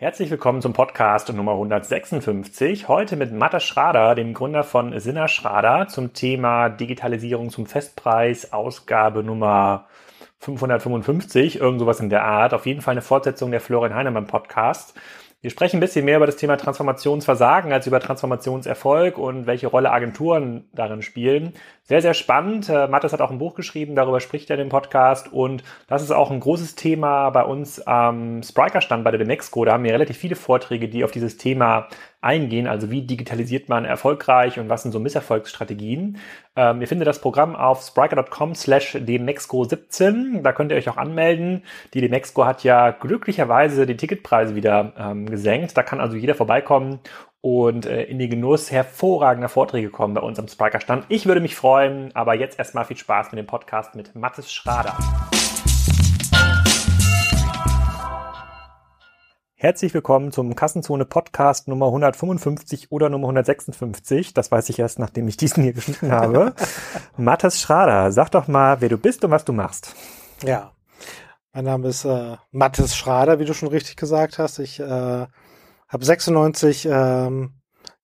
Herzlich willkommen zum Podcast Nummer 156. Heute mit Matta Schrader, dem Gründer von Sinna Schrader, zum Thema Digitalisierung zum Festpreis, Ausgabe Nummer 555, irgend sowas in der Art. Auf jeden Fall eine Fortsetzung der Florian Heinemann Podcast. Wir sprechen ein bisschen mehr über das Thema Transformationsversagen als über Transformationserfolg und welche Rolle Agenturen darin spielen. Sehr, sehr spannend. Äh, Mattes hat auch ein Buch geschrieben, darüber spricht er in dem Podcast und das ist auch ein großes Thema bei uns am Spriker-Stand bei der Demexco. Da haben wir relativ viele Vorträge, die auf dieses Thema eingehen. Also wie digitalisiert man erfolgreich und was sind so Misserfolgsstrategien. Ähm, ihr findet das Programm auf spriker.com slash demexco17. Da könnt ihr euch auch anmelden. Die Demexco hat ja glücklicherweise die Ticketpreise wieder ähm, gesenkt. Da kann also jeder vorbeikommen und äh, in den Genuss hervorragender Vorträge kommen bei uns am Spriker Stand. Ich würde mich freuen, aber jetzt erstmal viel Spaß mit dem Podcast mit Mathis Schrader. Herzlich willkommen zum Kassenzone Podcast Nummer 155 oder Nummer 156. Das weiß ich erst, nachdem ich diesen hier geschnitten habe. Mathis Schrader, sag doch mal, wer du bist und was du machst. Ja, mein Name ist äh, Mathis Schrader, wie du schon richtig gesagt hast. Ich äh, habe 96 ähm,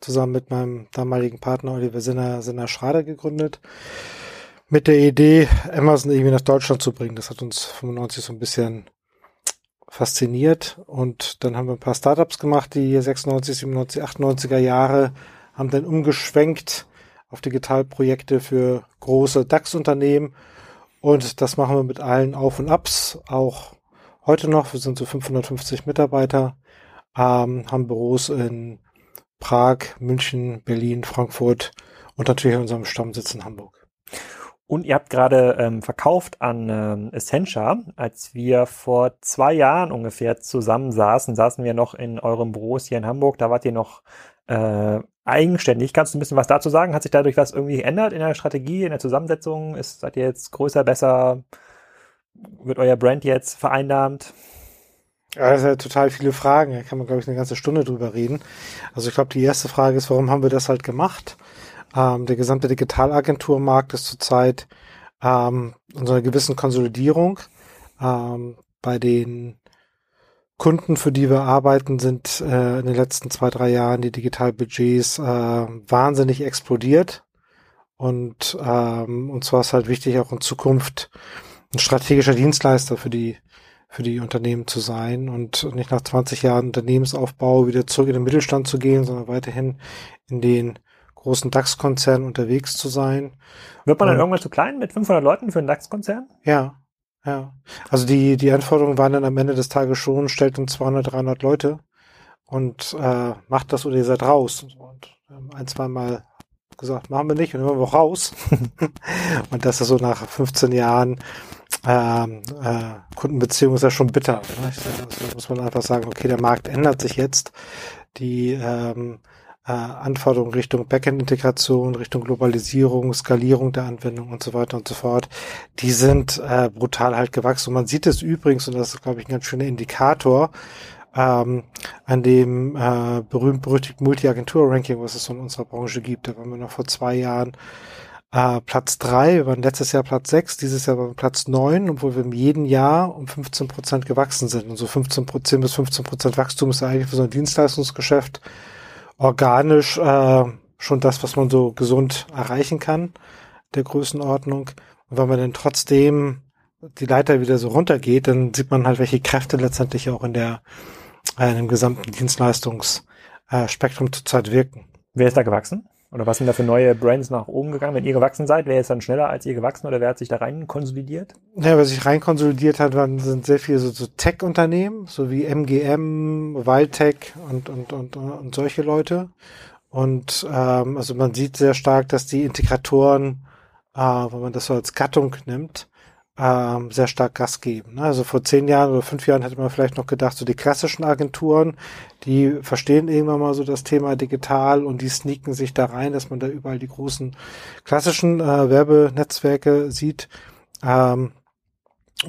zusammen mit meinem damaligen Partner Oliver Sinner, Sinner Schrader gegründet. Mit der Idee, Amazon irgendwie nach Deutschland zu bringen. Das hat uns 95 so ein bisschen fasziniert und dann haben wir ein paar Startups gemacht, die 96, 97, 98er Jahre haben dann umgeschwenkt auf Digitalprojekte für große DAX-Unternehmen und das machen wir mit allen Auf und Abs, auch heute noch. Wir sind so 550 Mitarbeiter, ähm, haben Büros in Prag, München, Berlin, Frankfurt und natürlich in unserem Stammsitz in Hamburg. Und ihr habt gerade ähm, verkauft an ähm, Essentia. Als wir vor zwei Jahren ungefähr zusammen saßen, saßen wir noch in eurem Büros hier in Hamburg. Da wart ihr noch äh, eigenständig. Kannst du ein bisschen was dazu sagen? Hat sich dadurch was irgendwie geändert in der Strategie, in der Zusammensetzung? Ist, seid ihr jetzt größer, besser? Wird euer Brand jetzt vereinnahmt? Ja, das sind ja total viele Fragen. Da kann man, glaube ich, eine ganze Stunde drüber reden. Also ich glaube, die erste Frage ist, warum haben wir das halt gemacht? Ähm, der gesamte Digitalagenturmarkt ist zurzeit ähm, in so einer gewissen Konsolidierung. Ähm, bei den Kunden, für die wir arbeiten, sind äh, in den letzten zwei, drei Jahren die Digitalbudgets äh, wahnsinnig explodiert. Und ähm, uns war es halt wichtig, auch in Zukunft ein strategischer Dienstleister für die für die Unternehmen zu sein und nicht nach 20 Jahren Unternehmensaufbau wieder zurück in den Mittelstand zu gehen, sondern weiterhin in den großen DAX-Konzern unterwegs zu sein. Wird man dann irgendwann zu klein mit 500 Leuten für einen DAX-Konzern? Ja, ja. Also die, die Anforderungen waren dann am Ende des Tages schon, stellt uns 200, 300 Leute und äh, macht das oder ihr seid raus. Und ein, zwei Mal gesagt, machen wir nicht und dann waren wir auch raus. und das ist so nach 15 Jahren ähm, äh, Kundenbeziehung ist ja schon bitter. Ne? Da muss man einfach sagen, okay, der Markt ändert sich jetzt. Die ähm, äh, Anforderungen Richtung Backend-Integration, Richtung Globalisierung, Skalierung der Anwendung und so weiter und so fort, die sind äh, brutal halt gewachsen. Und man sieht es übrigens, und das ist, glaube ich, ein ganz schöner Indikator, ähm, an dem äh, berühmt-berüchtigten Multi-Agentur-Ranking, was es in unserer Branche gibt. Da waren wir noch vor zwei Jahren äh, Platz drei, wir waren letztes Jahr Platz sechs, dieses Jahr waren wir Platz neun, obwohl wir in jedem Jahr um 15 Prozent gewachsen sind. Und so 15 Prozent bis 15 Prozent Wachstum ist eigentlich für so ein Dienstleistungsgeschäft organisch äh, schon das, was man so gesund erreichen kann, der Größenordnung. Und wenn man dann trotzdem die Leiter wieder so runtergeht, dann sieht man halt, welche Kräfte letztendlich auch in der äh, in dem gesamten Dienstleistungsspektrum äh, zurzeit wirken. Wer ist da gewachsen? Oder was sind da für neue Brands nach oben gegangen? Wenn ihr gewachsen seid, wer ist dann schneller als ihr gewachsen oder wer hat sich da rein konsolidiert? Ja, wer sich rein konsolidiert hat, waren, sind sehr viele so, so Tech-Unternehmen, so wie MGM, Wildtech und, und, und, und solche Leute. Und ähm, also man sieht sehr stark, dass die Integratoren, äh, wenn man das so als Gattung nimmt, ähm, sehr stark Gas geben. Ne? Also vor zehn Jahren oder fünf Jahren hätte man vielleicht noch gedacht, so die klassischen Agenturen, die verstehen irgendwann mal so das Thema digital und die sneaken sich da rein, dass man da überall die großen klassischen äh, Werbenetzwerke sieht ähm,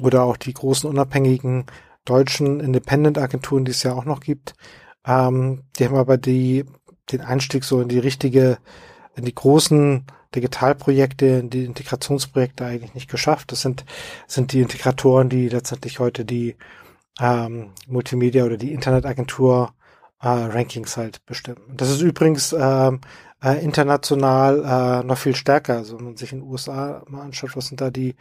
oder auch die großen unabhängigen deutschen Independent-Agenturen, die es ja auch noch gibt. Ähm, die haben aber die den Einstieg so in die richtige, in die großen Digitalprojekte, die Integrationsprojekte eigentlich nicht geschafft. Das sind, sind die Integratoren, die letztendlich heute die ähm, Multimedia oder die Internetagentur äh, Rankings halt bestimmen. Das ist übrigens ähm, äh, international äh, noch viel stärker. Also wenn man sich in den USA mal anschaut, was sind da die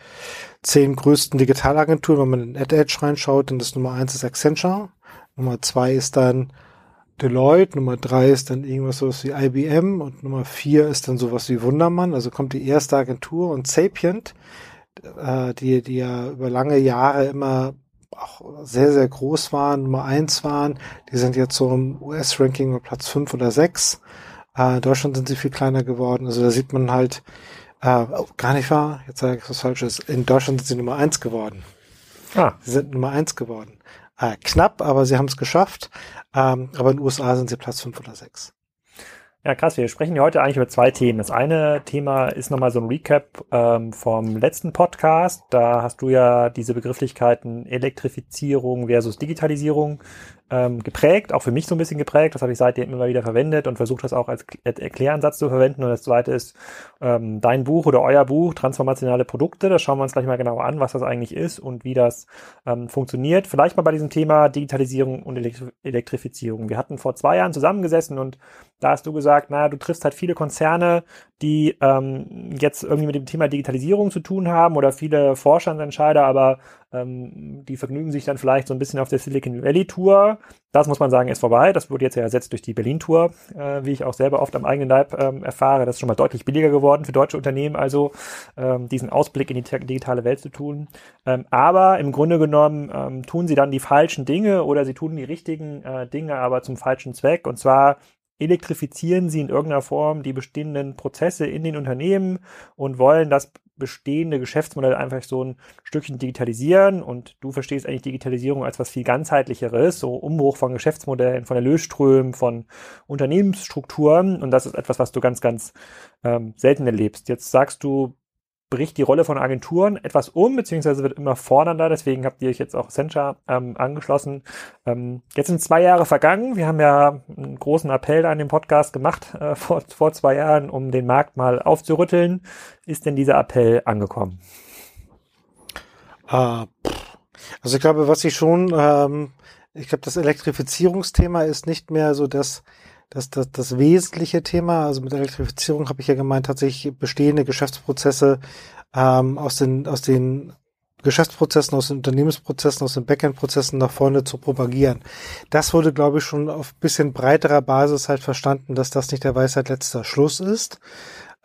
zehn größten Digitalagenturen, wenn man in AdEdge reinschaut, dann das Nummer eins ist Accenture, Nummer zwei ist dann Deloitte, Nummer drei ist dann irgendwas sowas wie IBM und Nummer vier ist dann sowas wie Wundermann. Also kommt die erste Agentur und Sapient, äh, die, die ja über lange Jahre immer auch sehr, sehr groß waren, Nummer eins waren. Die sind jetzt so im US-Ranking Platz fünf oder sechs. Äh, in Deutschland sind sie viel kleiner geworden. Also da sieht man halt, äh, oh, gar nicht wahr, jetzt sage ich was Falsches, in Deutschland sind sie Nummer eins geworden. Ah. Sie sind Nummer eins geworden. Äh, knapp, aber sie haben es geschafft. Ähm, aber in den USA sind sie Platz fünf oder sechs. Ja, krass. Wir sprechen heute eigentlich über zwei Themen. Das eine Thema ist nochmal so ein Recap ähm, vom letzten Podcast. Da hast du ja diese Begrifflichkeiten Elektrifizierung versus Digitalisierung ähm, geprägt, auch für mich so ein bisschen geprägt. Das habe ich seitdem immer wieder verwendet und versucht das auch als Erkläransatz zu verwenden. Und das zweite ist ähm, dein Buch oder euer Buch, Transformationale Produkte. Da schauen wir uns gleich mal genauer an, was das eigentlich ist und wie das ähm, funktioniert. Vielleicht mal bei diesem Thema Digitalisierung und Elektri Elektrifizierung. Wir hatten vor zwei Jahren zusammengesessen und da hast du gesagt, naja, du triffst halt viele Konzerne, die ähm, jetzt irgendwie mit dem Thema Digitalisierung zu tun haben oder viele Vorstandsentscheider, aber ähm, die vergnügen sich dann vielleicht so ein bisschen auf der Silicon Valley Tour. Das muss man sagen, ist vorbei. Das wurde jetzt ja ersetzt durch die Berlin Tour, äh, wie ich auch selber oft am eigenen Leib ähm, erfahre. Das ist schon mal deutlich billiger geworden für deutsche Unternehmen, also ähm, diesen Ausblick in die digitale Welt zu tun. Ähm, aber im Grunde genommen ähm, tun sie dann die falschen Dinge oder sie tun die richtigen äh, Dinge, aber zum falschen Zweck. Und zwar elektrifizieren sie in irgendeiner Form die bestehenden Prozesse in den Unternehmen und wollen das bestehende Geschäftsmodell einfach so ein Stückchen digitalisieren und du verstehst eigentlich Digitalisierung als was viel ganzheitlicheres, so Umbruch von Geschäftsmodellen, von Erlösströmen, von Unternehmensstrukturen und das ist etwas, was du ganz, ganz ähm, selten erlebst. Jetzt sagst du, bricht die Rolle von Agenturen etwas um, beziehungsweise wird immer fordernder. Deswegen habt ihr euch jetzt auch Accenture ähm, angeschlossen. Ähm, jetzt sind zwei Jahre vergangen. Wir haben ja einen großen Appell an den Podcast gemacht äh, vor, vor zwei Jahren, um den Markt mal aufzurütteln. Ist denn dieser Appell angekommen? Uh, also ich glaube, was ich schon, ähm, ich glaube, das Elektrifizierungsthema ist nicht mehr so das, das, das, das wesentliche Thema. Also mit Elektrifizierung habe ich ja gemeint, tatsächlich bestehende Geschäftsprozesse ähm, aus den, aus den Geschäftsprozessen, aus den Unternehmensprozessen, aus den Backend-Prozessen nach vorne zu propagieren. Das wurde, glaube ich, schon auf bisschen breiterer Basis halt verstanden, dass das nicht der Weisheit letzter Schluss ist,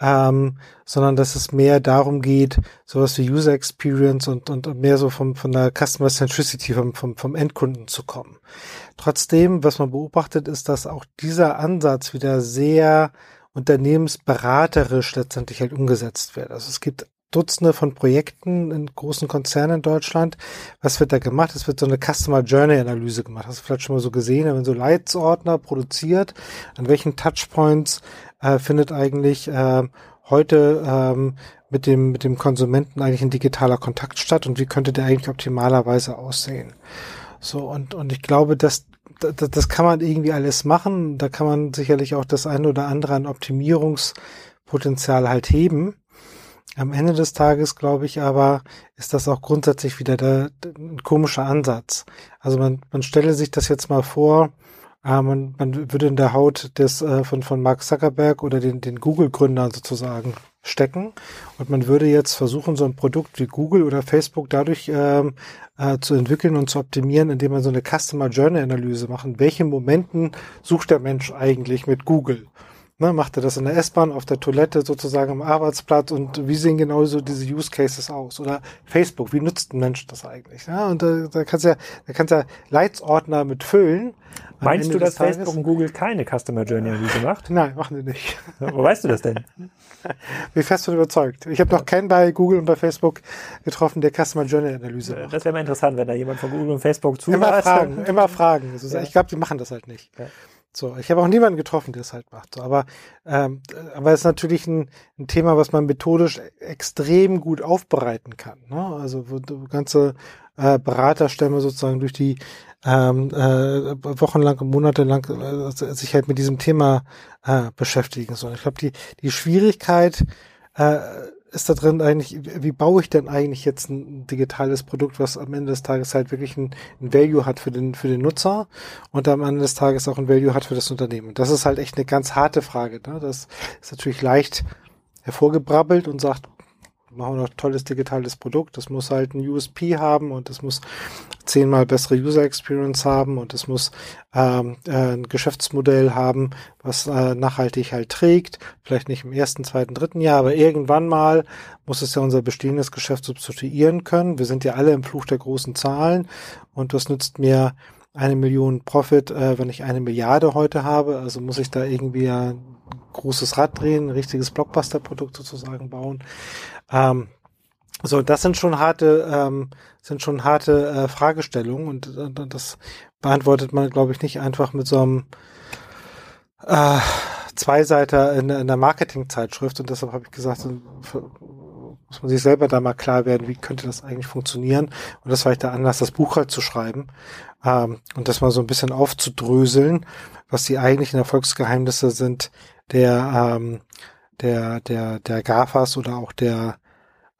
ähm, sondern dass es mehr darum geht, sowas wie User Experience und, und mehr so vom, von der Customer Centricity vom, vom, vom Endkunden zu kommen. Trotzdem, was man beobachtet, ist, dass auch dieser Ansatz wieder sehr unternehmensberaterisch letztendlich halt umgesetzt wird. Also es gibt Dutzende von Projekten in großen Konzernen in Deutschland. Was wird da gemacht? Es wird so eine Customer Journey Analyse gemacht. Hast du vielleicht schon mal so gesehen, wenn so Leitsordner produziert, an welchen Touchpoints äh, findet eigentlich äh, heute ähm, mit dem mit dem Konsumenten eigentlich ein digitaler Kontakt statt und wie könnte der eigentlich optimalerweise aussehen? So und und ich glaube, dass das, das kann man irgendwie alles machen. Da kann man sicherlich auch das eine oder andere an Optimierungspotenzial halt heben. Am Ende des Tages, glaube ich, aber ist das auch grundsätzlich wieder der, der, ein komischer Ansatz. Also man, man stelle sich das jetzt mal vor, äh, man, man würde in der Haut des äh, von, von Mark Zuckerberg oder den, den Google-Gründern sozusagen stecken und man würde jetzt versuchen, so ein Produkt wie Google oder Facebook dadurch ähm, äh, zu entwickeln und zu optimieren, indem man so eine Customer Journey Analyse macht. In welchen Momenten sucht der Mensch eigentlich mit Google? Ne, macht er das in der S-Bahn, auf der Toilette, sozusagen am Arbeitsplatz und wie sehen genauso diese Use Cases aus? Oder Facebook, wie nutzt ein Mensch das eigentlich? Ja, und da, da kannst du ja, da kannst du ja Leitsordner mit füllen. Meinst du, dass Facebook und Google keine Customer Journey Analyse macht? Nein, machen sie nicht. Wo weißt du das denn? Bin fest von überzeugt. Ich habe noch keinen bei Google und bei Facebook getroffen, der Customer Journey Analyse macht. Das wäre mal interessant, wenn da jemand von Google und Facebook zuhört. Immer fragen, immer fragen. Ja. Ich glaube, die machen das halt nicht. Ja. So, ich habe auch niemanden getroffen, der es halt macht. So, aber ähm, aber es ist natürlich ein, ein Thema, was man methodisch extrem gut aufbereiten kann. Ne? Also wo du ganze äh, Beraterstämme sozusagen durch die ähm, äh, wochenlang und monatelang äh, sich halt mit diesem Thema äh, beschäftigen sollen. Ich glaube, die die Schwierigkeit äh, ist da drin eigentlich, wie baue ich denn eigentlich jetzt ein digitales Produkt, was am Ende des Tages halt wirklich ein, ein Value hat für den, für den Nutzer und am Ende des Tages auch ein Value hat für das Unternehmen. Das ist halt echt eine ganz harte Frage. Ne? Das ist natürlich leicht hervorgebrabbelt und sagt, machen wir noch tolles digitales Produkt. Das muss halt ein USP haben und es muss zehnmal bessere User Experience haben und es muss ähm, äh, ein Geschäftsmodell haben, was äh, nachhaltig halt trägt. Vielleicht nicht im ersten, zweiten, dritten Jahr, aber irgendwann mal muss es ja unser bestehendes Geschäft substituieren können. Wir sind ja alle im Fluch der großen Zahlen und das nützt mir eine Million Profit, äh, wenn ich eine Milliarde heute habe. Also muss ich da irgendwie ein großes Rad drehen, ein richtiges Blockbuster-Produkt sozusagen bauen. Ähm, so, das sind schon harte, ähm, sind schon harte äh, Fragestellungen und äh, das beantwortet man, glaube ich, nicht einfach mit so einem äh, Zweiseiter in, in der Marketingzeitschrift und deshalb habe ich gesagt, muss man sich selber da mal klar werden, wie könnte das eigentlich funktionieren und das war ich der Anlass, das Buch halt zu schreiben ähm, und das mal so ein bisschen aufzudröseln, was die eigentlichen Erfolgsgeheimnisse sind der ähm, der der der GAFAs oder auch der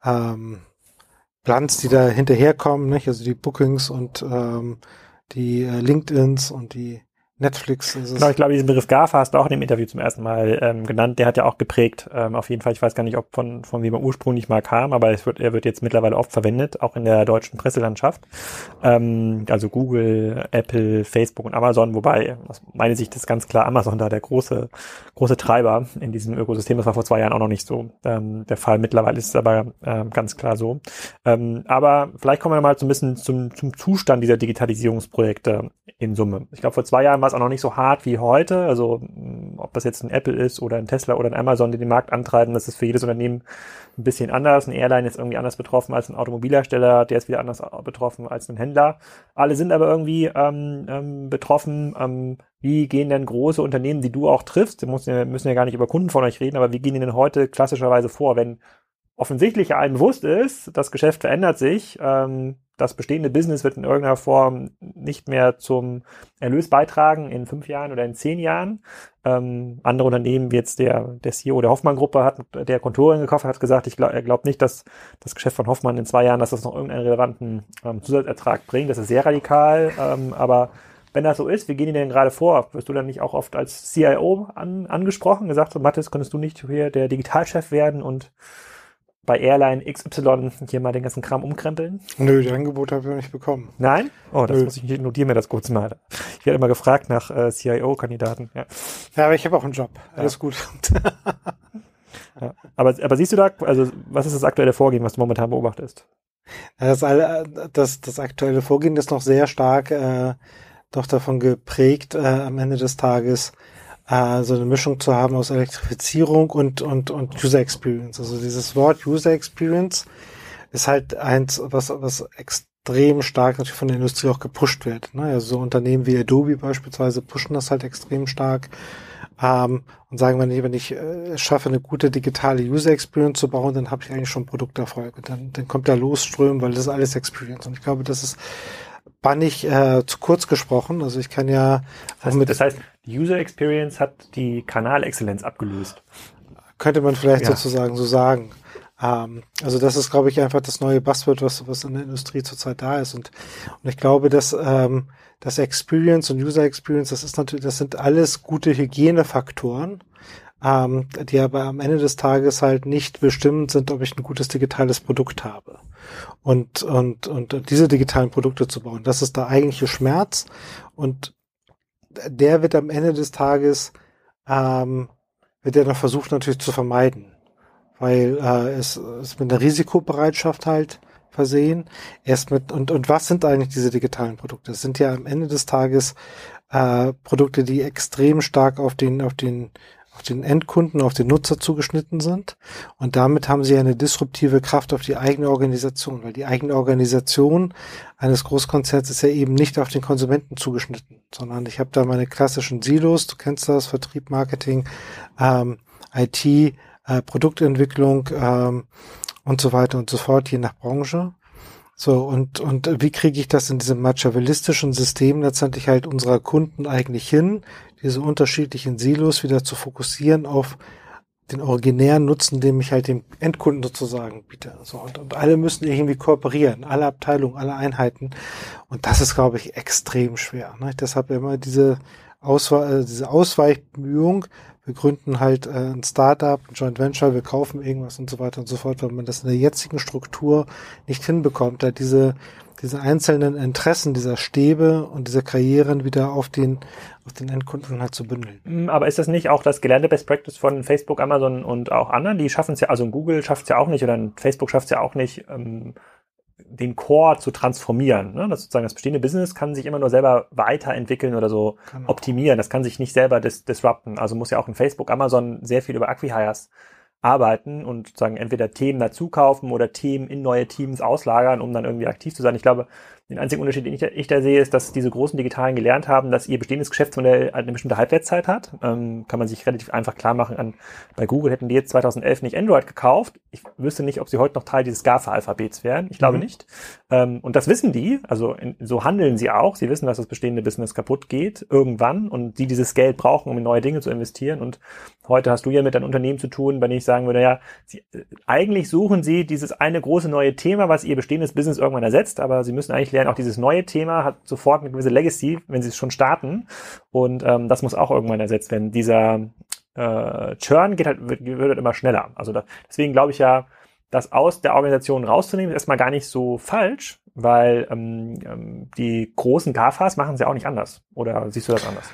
ähm, Plans, die da hinterherkommen, nicht? also die Bookings und ähm, die äh, LinkedIns und die Netflix ist. Genau, ich glaube, diesen Begriff GAFA hast du auch in dem Interview zum ersten Mal ähm, genannt. Der hat ja auch geprägt. Ähm, auf jeden Fall, ich weiß gar nicht, ob von, von wem er ursprünglich mal kam, aber es wird, er wird jetzt mittlerweile oft verwendet, auch in der deutschen Presselandschaft. Ähm, also Google, Apple, Facebook und Amazon, wobei aus meiner Sicht ist ganz klar Amazon da der große, große Treiber in diesem Ökosystem. Das war vor zwei Jahren auch noch nicht so ähm, der Fall. Mittlerweile ist es aber ähm, ganz klar so. Ähm, aber vielleicht kommen wir mal so ein bisschen zum, zum Zustand dieser Digitalisierungsprojekte in Summe. Ich glaube, vor zwei Jahren war es auch noch nicht so hart wie heute. Also mm, ob das jetzt ein Apple ist oder ein Tesla oder ein Amazon, die den Markt antreiben, das ist für jedes Unternehmen ein bisschen anders. Ein Airline ist irgendwie anders betroffen als ein Automobilhersteller, der ist wieder anders betroffen als ein Händler. Alle sind aber irgendwie ähm, ähm, betroffen. Ähm, wie gehen denn große Unternehmen, die du auch triffst, wir müssen ja, müssen ja gar nicht über Kunden von euch reden, aber wie gehen die denn heute klassischerweise vor, wenn offensichtlich allen bewusst ist, das Geschäft verändert sich, ähm, das bestehende Business wird in irgendeiner Form nicht mehr zum Erlös beitragen in fünf Jahren oder in zehn Jahren. Ähm, andere Unternehmen, wie jetzt der, der CEO der Hoffmann-Gruppe, hat der Kontorin gekauft, hat gesagt, ich glaub, er glaubt nicht, dass das Geschäft von Hoffmann in zwei Jahren, dass das noch irgendeinen relevanten ähm, Zusatzertrag bringt. Das ist sehr radikal, ähm, aber wenn das so ist, wie gehen die denn gerade vor? Wirst du dann nicht auch oft als CIO an, angesprochen, gesagt, so, Mathis, könntest du nicht hier der Digitalchef werden und bei Airline XY hier mal den ganzen Kram umkrempeln? Nö, die Angebote habe ich noch nicht bekommen. Nein? Oh, das Nö. muss ich notieren mir das kurz mal. Ich werde immer gefragt nach äh, CIO-Kandidaten. Ja. ja, aber ich habe auch einen Job. Alles ja. gut. ja. aber, aber siehst du da, also was ist das aktuelle Vorgehen, was du momentan beobachtest? Das, das, das aktuelle Vorgehen ist noch sehr stark äh, doch davon geprägt, äh, am Ende des Tages äh, so eine Mischung zu haben aus Elektrifizierung und, und, und User Experience. Also dieses Wort User Experience ist halt eins, was, was extrem stark natürlich von der Industrie auch gepusht wird. Ne? Also so Unternehmen wie Adobe beispielsweise pushen das halt extrem stark ähm, und sagen, wenn ich, wenn ich äh, schaffe, eine gute digitale User Experience zu bauen, dann habe ich eigentlich schon Produkterfolg. Und dann, dann kommt da losströmen, weil das ist alles Experience. Und ich glaube, das ist bannig äh, zu kurz gesprochen. Also ich kann ja. Das heißt, das heißt, User Experience hat die Kanalexzellenz abgelöst. Könnte man vielleicht ja. sozusagen so sagen. Ähm, also das ist, glaube ich, einfach das neue Buzzword, was, was in der Industrie zurzeit da ist. Und, und ich glaube, dass ähm, das Experience und User Experience, das ist natürlich, das sind alles gute Hygienefaktoren ähm, die aber am Ende des Tages halt nicht bestimmend sind, ob ich ein gutes digitales Produkt habe. Und, und, und diese digitalen Produkte zu bauen, das ist der eigentliche Schmerz. Und der wird am Ende des Tages, ähm, wird er noch versucht natürlich zu vermeiden. Weil äh, es ist mit einer Risikobereitschaft halt versehen. Erst mit, und, und was sind eigentlich diese digitalen Produkte? Es sind ja am Ende des Tages äh, Produkte, die extrem stark auf den, auf den auf den Endkunden, auf den Nutzer zugeschnitten sind. Und damit haben sie eine disruptive Kraft auf die eigene Organisation, weil die eigene Organisation eines Großkonzerns ist ja eben nicht auf den Konsumenten zugeschnitten, sondern ich habe da meine klassischen Silos, du kennst das, Vertrieb, Marketing, ähm, IT, äh, Produktentwicklung ähm, und so weiter und so fort, je nach Branche. So, und, und wie kriege ich das in diesem machiavellistischen System letztendlich halt unserer Kunden eigentlich hin, diese unterschiedlichen Silos wieder zu fokussieren auf den originären Nutzen, den ich halt dem Endkunden sozusagen biete. So, und, und alle müssen irgendwie kooperieren, alle Abteilungen, alle Einheiten. Und das ist, glaube ich, extrem schwer. Ne? Deshalb immer diese, Auswe äh, diese Ausweichbemühung, wir gründen halt äh, ein Startup, ein Joint Venture, wir kaufen irgendwas und so weiter und so fort, wenn man das in der jetzigen Struktur nicht hinbekommt, da diese diese einzelnen Interessen dieser Stäbe und dieser Karrieren wieder auf den, auf den Endkunden halt zu bündeln. Mm, aber ist das nicht auch das gelernte Best Practice von Facebook, Amazon und auch anderen? Die schaffen es ja, also Google schafft es ja auch nicht oder Facebook schafft es ja auch nicht, ähm, den Core zu transformieren. Ne? Das sozusagen das bestehende Business kann sich immer nur selber weiterentwickeln oder so genau. optimieren. Das kann sich nicht selber dis disrupten. Also muss ja auch in Facebook, Amazon sehr viel über Acquihires arbeiten und sagen entweder Themen dazu kaufen oder Themen in neue Teams auslagern, um dann irgendwie aktiv zu sein. Ich glaube, den einzigen Unterschied, den ich, ich da sehe, ist, dass diese großen Digitalen gelernt haben, dass ihr bestehendes Geschäftsmodell eine bestimmte Halbwertszeit hat. Ähm, kann man sich relativ einfach klar machen. An, bei Google hätten die jetzt 2011 nicht Android gekauft. Ich wüsste nicht, ob sie heute noch Teil dieses GAFA-Alphabets wären. Ich glaube mhm. nicht. Ähm, und das wissen die. Also in, so handeln sie auch. Sie wissen, dass das bestehende Business kaputt geht irgendwann und die dieses Geld brauchen, um in neue Dinge zu investieren. Und heute hast du ja mit einem Unternehmen zu tun, bei dem ich sagen würde, ja, sie, äh, eigentlich suchen sie dieses eine große neue Thema, was ihr bestehendes Business irgendwann ersetzt, aber sie müssen eigentlich lernen, auch dieses neue Thema hat sofort eine gewisse Legacy, wenn sie es schon starten. Und ähm, das muss auch irgendwann ersetzt werden. Dieser äh, Churn geht halt, wird, wird halt immer schneller. Also da, deswegen glaube ich ja, das aus der Organisation rauszunehmen, ist erstmal gar nicht so falsch, weil ähm, ähm die großen GAFAs machen es ja auch nicht anders. Oder siehst du das anders?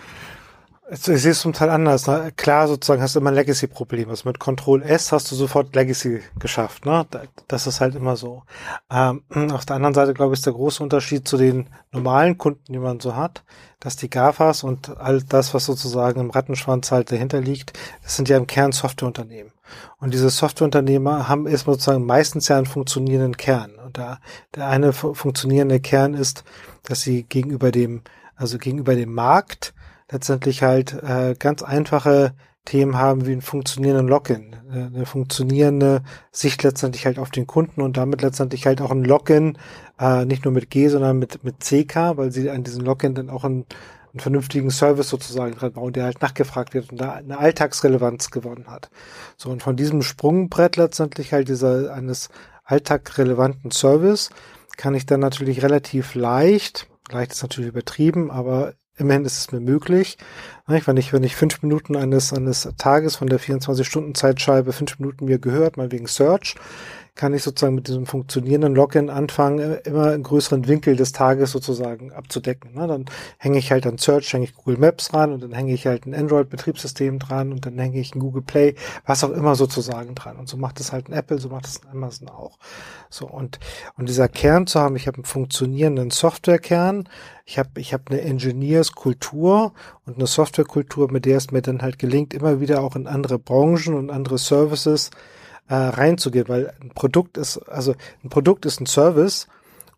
Ich sehe es zum Teil anders. Ne? Klar, sozusagen hast du immer ein Legacy-Problem. Also mit Control S hast du sofort Legacy geschafft. Ne? Das ist halt immer so. Ähm, auf der anderen Seite, glaube ich, ist der große Unterschied zu den normalen Kunden, die man so hat, dass die GAFAs und all das, was sozusagen im Rattenschwanz halt dahinter liegt, das sind ja im Kern Softwareunternehmen. Und diese Softwareunternehmer haben erstmal sozusagen meistens ja einen funktionierenden Kern. Und da der eine funktionierende Kern ist, dass sie gegenüber dem, also gegenüber dem Markt letztendlich halt äh, ganz einfache Themen haben wie ein funktionierenden Login, äh, eine funktionierende Sicht letztendlich halt auf den Kunden und damit letztendlich halt auch ein Login, äh, nicht nur mit G, sondern mit, mit CK, weil sie an diesem Login dann auch einen, einen vernünftigen Service sozusagen dran bauen, der halt nachgefragt wird und da eine Alltagsrelevanz gewonnen hat. So, und von diesem Sprungbrett letztendlich halt dieser eines alltagrelevanten Service kann ich dann natürlich relativ leicht, leicht ist natürlich übertrieben, aber Immerhin ist es mir möglich. Wenn ich, wenn ich fünf Minuten eines, eines Tages von der 24-Stunden-Zeitscheibe fünf Minuten mir gehört, mal wegen Search, kann ich sozusagen mit diesem funktionierenden Login anfangen, äh, immer einen größeren Winkel des Tages sozusagen abzudecken. Ne? Dann hänge ich halt an Search, hänge ich Google Maps ran und dann hänge ich halt ein Android-Betriebssystem dran und dann hänge ich ein Google Play, was auch immer sozusagen dran. Und so macht es halt ein Apple, so macht es ein Amazon auch. So und und dieser Kern zu haben, ich habe einen funktionierenden Softwarekern, ich habe ich habe eine Engineers-Kultur und eine Softwarekultur, mit der es mir dann halt gelingt, immer wieder auch in andere Branchen und andere Services äh, reinzugehen, weil ein Produkt ist, also ein Produkt ist ein Service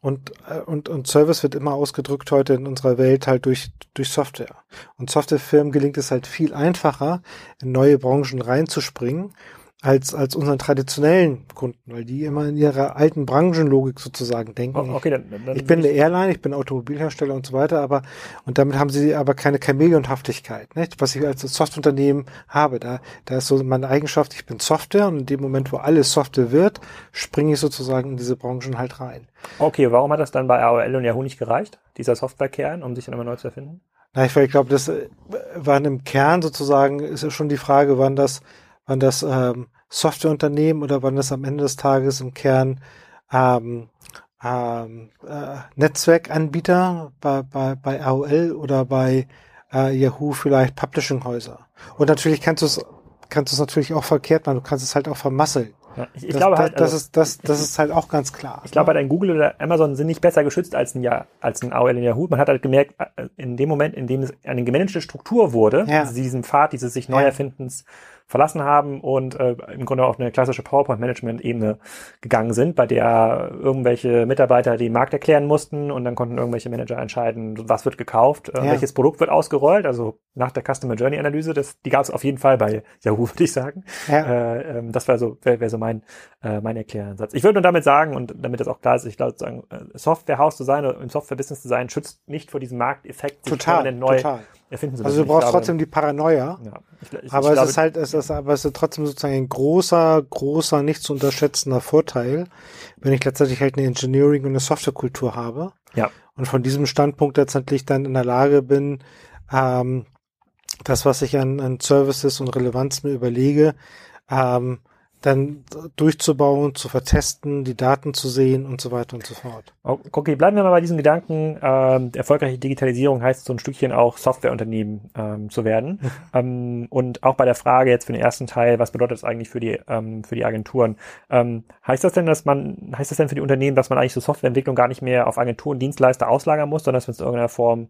und, äh, und, und Service wird immer ausgedrückt heute in unserer Welt halt durch, durch Software. Und Softwarefirmen gelingt es halt viel einfacher, in neue Branchen reinzuspringen als, als unseren traditionellen Kunden, weil die immer in ihrer alten Branchenlogik sozusagen denken. Oh, okay, dann, dann ich bin eine Airline, ich bin Automobilhersteller und so weiter, aber, und damit haben sie aber keine Chameleonhaftigkeit, nicht? Was ich als Softwareunternehmen habe. Da, da ist so meine Eigenschaft, ich bin Software und in dem Moment, wo alles Software wird, springe ich sozusagen in diese Branchen halt rein. Okay, warum hat das dann bei AOL und Yahoo nicht gereicht, dieser Softwarekern, um sich dann immer neu zu erfinden? Na, ich, ich glaube, das äh, waren im Kern sozusagen, ist ja schon die Frage, wann das waren das ähm, Softwareunternehmen oder waren das am Ende des Tages im Kern ähm, ähm, äh, Netzwerkanbieter bei, bei, bei AOL oder bei äh, Yahoo vielleicht Publishinghäuser. Und natürlich kannst du es kannst du es natürlich auch verkehrt machen, du kannst es halt auch vermasseln. Ja, ich, ich das, glaube halt, das, also, ist, das, das ist halt auch ganz klar. Ich glaube halt, ein Google oder Amazon sind nicht besser geschützt als ein, ja, als ein AOL in Yahoo. Man hat halt gemerkt, äh, in dem Moment, in dem es eine gemanagte Struktur wurde, ja. diesen Pfad dieses sich neu erfindens verlassen haben und äh, im Grunde auf eine klassische PowerPoint-Management-Ebene gegangen sind, bei der irgendwelche Mitarbeiter den Markt erklären mussten und dann konnten irgendwelche Manager entscheiden, was wird gekauft, äh, ja. welches Produkt wird ausgerollt. Also nach der Customer Journey Analyse, das, die gab es auf jeden Fall bei Yahoo, würde ich sagen. Ja. Äh, ähm, das wäre so, wäre wär so mein, äh, mein Erkläransatz. Ich würde nur damit sagen, und damit das auch klar ist, ich glaube, sagen, äh, Softwarehaus zu sein oder im Software-Business zu sein, schützt nicht vor diesem Markteffekt, sich total, neu total erfinden sie Also das du brauchst glaube, trotzdem die Paranoia. Ja, ich, ich, Aber ich es ist halt, es ist, aber es ist trotzdem sozusagen ein großer, großer, nicht zu unterschätzender Vorteil, wenn ich letztendlich halt eine Engineering- und eine Softwarekultur habe. Ja. Und von diesem Standpunkt letztendlich dann in der Lage bin, ähm, das, was ich an, an Services und Relevanz mir überlege, ähm, dann durchzubauen, zu vertesten, die Daten zu sehen und so weiter und so fort. Okay, bleiben wir mal bei diesem Gedanken. Ähm, erfolgreiche Digitalisierung heißt so ein Stückchen auch Softwareunternehmen ähm, zu werden. ähm, und auch bei der Frage jetzt für den ersten Teil, was bedeutet das eigentlich für die ähm, für die Agenturen? Ähm, heißt das denn, dass man heißt das denn für die Unternehmen, dass man eigentlich so Softwareentwicklung gar nicht mehr auf Agenturen, Dienstleister auslagern muss, sondern dass man es in irgendeiner Form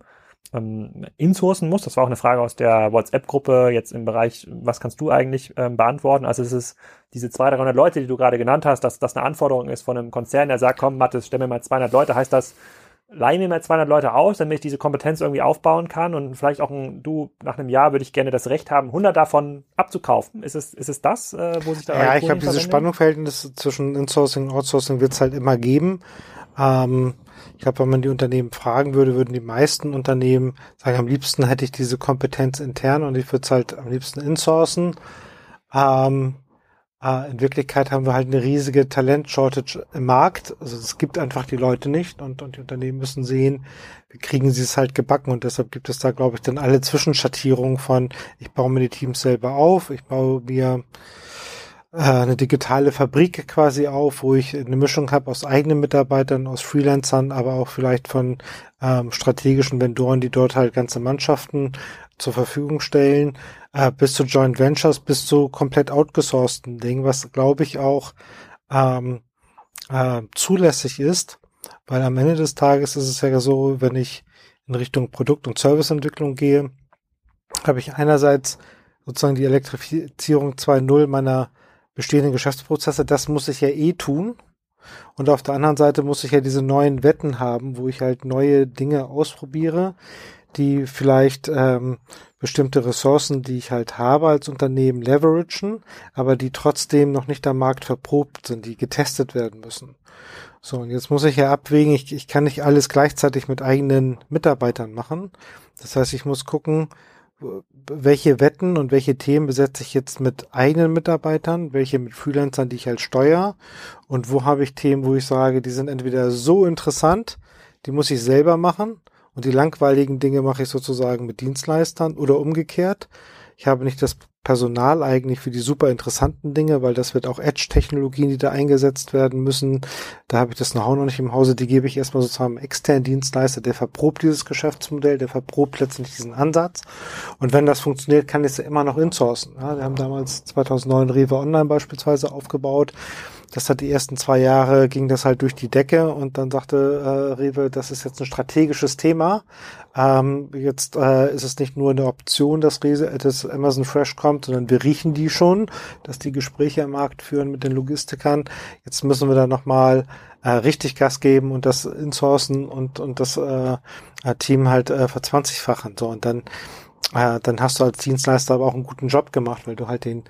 ähm, insourcen muss. Das war auch eine Frage aus der WhatsApp-Gruppe jetzt im Bereich, was kannst du eigentlich ähm, beantworten? Also es ist diese 200, 300 Leute, die du gerade genannt hast, dass das eine Anforderung ist von einem Konzern, der sagt, komm, Mathis, stell mir mal 200 Leute, heißt das, leih mir mal 200 Leute aus, damit ich diese Kompetenz irgendwie aufbauen kann und vielleicht auch ein, du, nach einem Jahr würde ich gerne das Recht haben, 100 davon abzukaufen. Ist es, ist es das, äh, wo sich da Ja, ich glaube, dieses Spannungsverhältnis zwischen Insourcing und Outsourcing wird es halt immer geben. Ähm, ich glaube, wenn man die Unternehmen fragen würde, würden die meisten Unternehmen sagen, am liebsten hätte ich diese Kompetenz intern und ich würde es halt am liebsten insourcen. Ähm, äh, in Wirklichkeit haben wir halt eine riesige Talent-Shortage im Markt. Also es gibt einfach die Leute nicht und, und die Unternehmen müssen sehen, wie kriegen sie es halt gebacken und deshalb gibt es da, glaube ich, dann alle Zwischenschattierungen von, ich baue mir die Teams selber auf, ich baue mir eine digitale Fabrik quasi auf, wo ich eine Mischung habe aus eigenen Mitarbeitern, aus Freelancern, aber auch vielleicht von ähm, strategischen Vendoren, die dort halt ganze Mannschaften zur Verfügung stellen, äh, bis zu Joint Ventures, bis zu komplett outgesourcten Dingen, was glaube ich auch ähm, äh, zulässig ist, weil am Ende des Tages ist es ja so, wenn ich in Richtung Produkt- und Serviceentwicklung gehe, habe ich einerseits sozusagen die Elektrifizierung 2.0 meiner bestehenden Geschäftsprozesse, das muss ich ja eh tun. Und auf der anderen Seite muss ich ja diese neuen Wetten haben, wo ich halt neue Dinge ausprobiere, die vielleicht ähm, bestimmte Ressourcen, die ich halt habe als Unternehmen, leveragen, aber die trotzdem noch nicht am Markt verprobt sind, die getestet werden müssen. So, und jetzt muss ich ja abwägen, ich, ich kann nicht alles gleichzeitig mit eigenen Mitarbeitern machen. Das heißt, ich muss gucken, welche Wetten und welche Themen besetze ich jetzt mit eigenen Mitarbeitern, welche mit Freelancern, die ich halt steuere und wo habe ich Themen, wo ich sage, die sind entweder so interessant, die muss ich selber machen und die langweiligen Dinge mache ich sozusagen mit Dienstleistern oder umgekehrt. Ich habe nicht das Personal eigentlich für die super interessanten Dinge, weil das wird auch Edge-Technologien, die da eingesetzt werden müssen. Da habe ich das Know-how noch nicht im Hause. Die gebe ich erstmal sozusagen einem externen Dienstleister, der verprobt dieses Geschäftsmodell, der verprobt letztendlich diesen Ansatz. Und wenn das funktioniert, kann ich es immer noch insourcen. Ja, wir haben damals 2009 Rewe Online beispielsweise aufgebaut. Das hat die ersten zwei Jahre ging das halt durch die Decke und dann sagte äh, Rewe, das ist jetzt ein strategisches Thema. Ähm, jetzt äh, ist es nicht nur eine Option, dass, Rewe, dass Amazon Fresh kommt, sondern wir riechen die schon, dass die Gespräche im Markt führen mit den Logistikern. Jetzt müssen wir da nochmal äh, richtig Gas geben und das insourcen und, und das äh, Team halt äh, verzwanzigfachen. So und dann äh, dann hast du als Dienstleister aber auch einen guten Job gemacht, weil du halt den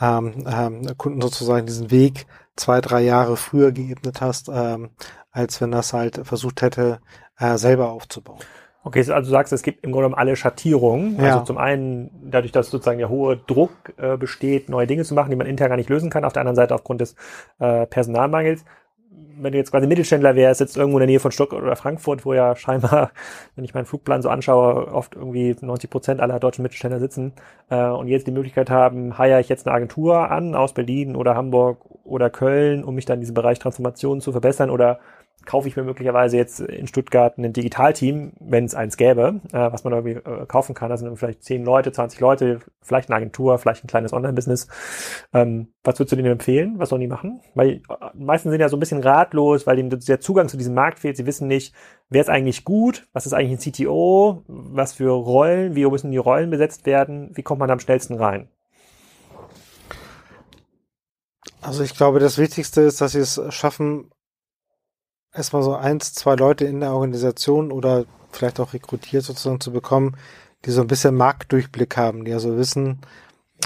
ähm, ähm, Kunden sozusagen diesen Weg zwei, drei Jahre früher geebnet hast, ähm, als wenn das halt versucht hätte, äh, selber aufzubauen. Okay, also du sagst, es gibt im Grunde genommen alle Schattierungen. Ja. Also zum einen dadurch, dass sozusagen der hohe Druck äh, besteht, neue Dinge zu machen, die man intern gar nicht lösen kann. Auf der anderen Seite aufgrund des äh, Personalmangels. Wenn du jetzt quasi Mittelständler wärst, sitzt irgendwo in der Nähe von Stuttgart oder Frankfurt, wo ja scheinbar, wenn ich meinen Flugplan so anschaue, oft irgendwie 90 Prozent aller deutschen Mittelständler sitzen äh, und jetzt die Möglichkeit haben, heiere ich jetzt eine Agentur an aus Berlin oder Hamburg oder Köln, um mich dann in diesem Bereich Transformation zu verbessern oder kaufe ich mir möglicherweise jetzt in Stuttgart ein Digitalteam, wenn es eins gäbe, äh, was man irgendwie äh, kaufen kann. Das sind vielleicht 10 Leute, 20 Leute, vielleicht eine Agentur, vielleicht ein kleines Online-Business. Ähm, was würdest du denen empfehlen? Was sollen die machen? Weil äh, meisten sind ja so ein bisschen ratlos, weil ihnen der Zugang zu diesem Markt fehlt. Sie wissen nicht, wer ist eigentlich gut, was ist eigentlich ein CTO, was für Rollen, wie müssen die Rollen besetzt werden, wie kommt man am schnellsten rein? Also ich glaube, das Wichtigste ist, dass sie es schaffen, erstmal so eins, zwei Leute in der Organisation oder vielleicht auch rekrutiert sozusagen zu bekommen, die so ein bisschen Marktdurchblick haben, die also wissen,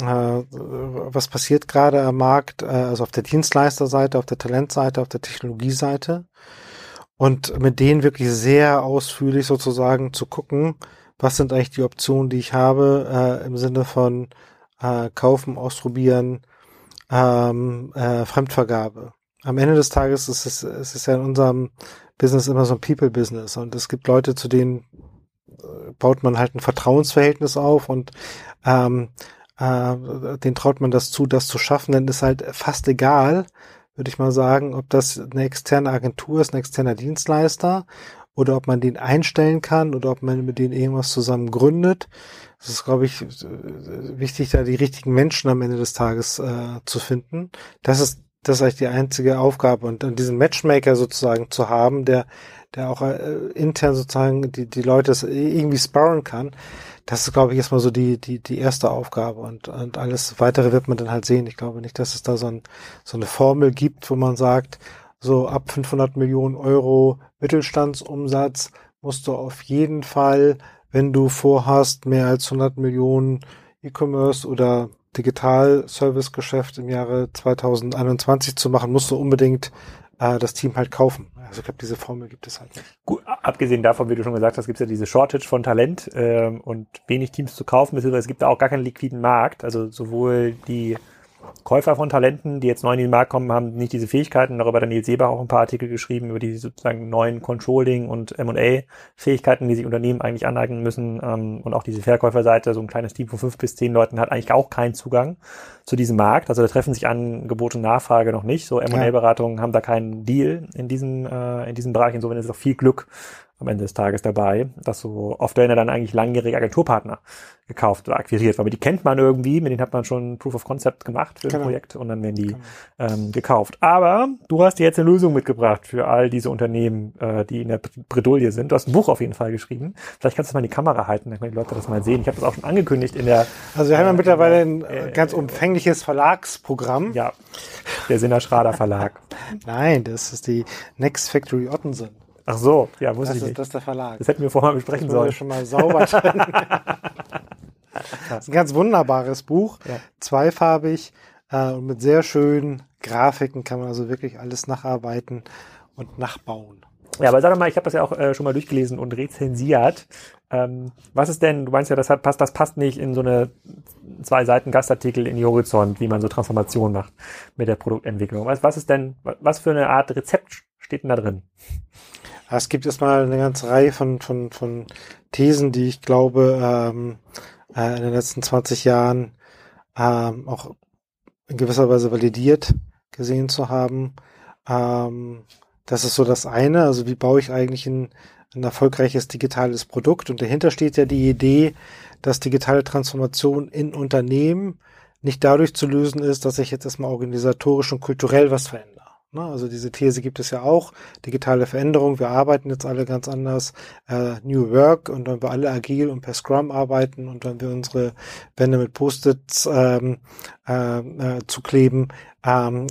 äh, was passiert gerade am Markt, äh, also auf der Dienstleisterseite, auf der Talentseite, auf der Technologieseite und mit denen wirklich sehr ausführlich sozusagen zu gucken, was sind eigentlich die Optionen, die ich habe, äh, im Sinne von äh, kaufen, ausprobieren, ähm, äh, Fremdvergabe. Am Ende des Tages ist es, es ist ja in unserem Business immer so ein People-Business und es gibt Leute, zu denen äh, baut man halt ein Vertrauensverhältnis auf und ähm, äh, den traut man das zu, das zu schaffen, dann ist halt fast egal, würde ich mal sagen, ob das eine externe Agentur ist, ein externer Dienstleister oder ob man den einstellen kann oder ob man mit denen irgendwas zusammen gründet. Es ist, glaube ich, wichtig, da die richtigen Menschen am Ende des Tages äh, zu finden. Das ist das ist eigentlich die einzige Aufgabe und, und diesen Matchmaker sozusagen zu haben, der der auch äh, intern sozusagen die die Leute irgendwie sparren kann. Das ist, glaube ich, erstmal so die die die erste Aufgabe und und alles weitere wird man dann halt sehen. Ich glaube nicht, dass es da so, ein, so eine Formel gibt, wo man sagt, so ab 500 Millionen Euro Mittelstandsumsatz musst du auf jeden Fall wenn du vorhast, mehr als 100 Millionen E-Commerce oder Digital-Service-Geschäft im Jahre 2021 zu machen, musst du unbedingt äh, das Team halt kaufen. Also ich glaube, diese Formel gibt es halt nicht. Gut, abgesehen davon, wie du schon gesagt hast, gibt es ja diese Shortage von Talent ähm, und wenig Teams zu kaufen, beziehungsweise es gibt da auch gar keinen liquiden Markt. Also sowohl die Käufer von Talenten, die jetzt neu in den Markt kommen, haben nicht diese Fähigkeiten. Darüber hat Daniel Seber auch ein paar Artikel geschrieben über die sozusagen neuen Controlling- und M&A-Fähigkeiten, die sich Unternehmen eigentlich aneignen müssen. Ähm, und auch diese Verkäuferseite, so ein kleines Team von fünf bis zehn Leuten, hat eigentlich auch keinen Zugang zu diesem Markt. Also da treffen sich Angebot und Nachfrage noch nicht. So M&A-Beratungen haben da keinen Deal in diesem, äh, in diesem Bereich. Insofern ist es auch viel Glück am Ende des Tages dabei, dass so oft werden ja dann eigentlich langjährige Agenturpartner gekauft oder akquiriert, weil die kennt man irgendwie, mit denen hat man schon Proof of Concept gemacht für genau. ein Projekt und dann werden die genau. ähm, gekauft. Aber du hast dir jetzt eine Lösung mitgebracht für all diese Unternehmen, äh, die in der Bredouille sind. Du hast ein Buch auf jeden Fall geschrieben. Vielleicht kannst du mal in die Kamera halten, dann können die Leute das mal sehen. Ich habe das auch schon angekündigt in der. Also wir haben ja äh, mittlerweile ein äh, ganz umfängliches Verlagsprogramm. Ja, der Sinner Schrader Verlag. Nein, das ist die Next Factory Ottensen. Ach so, ja, muss das ich ist, nicht. Das ist der Verlag. Das hätten wir vorher besprechen sollen. Wir schon mal sauber drin. das ist ein ganz wunderbares Buch, ja. zweifarbig äh, und mit sehr schönen Grafiken kann man also wirklich alles nacharbeiten und nachbauen. Ja, aber sag doch mal, ich habe das ja auch äh, schon mal durchgelesen und rezensiert. Ähm, was ist denn, du meinst ja, das hat, passt, das passt nicht in so eine zwei Seiten Gastartikel in die Horizont, wie man so Transformation macht mit der Produktentwicklung. Was, was ist denn, was für eine Art Rezept steht denn da drin? Es gibt erstmal eine ganze Reihe von, von, von Thesen, die ich glaube, ähm, äh, in den letzten 20 Jahren ähm, auch in gewisser Weise validiert gesehen zu haben. Ähm, das ist so das eine. Also wie baue ich eigentlich ein, ein erfolgreiches digitales Produkt? Und dahinter steht ja die Idee, dass digitale Transformation in Unternehmen nicht dadurch zu lösen ist, dass ich jetzt erstmal organisatorisch und kulturell was verändere? Also diese These gibt es ja auch. Digitale Veränderung, wir arbeiten jetzt alle ganz anders. Äh, New Work und wenn wir alle agil und per Scrum arbeiten und wenn wir unsere Wände mit Post-its ähm, äh, äh, zukleben, ähm,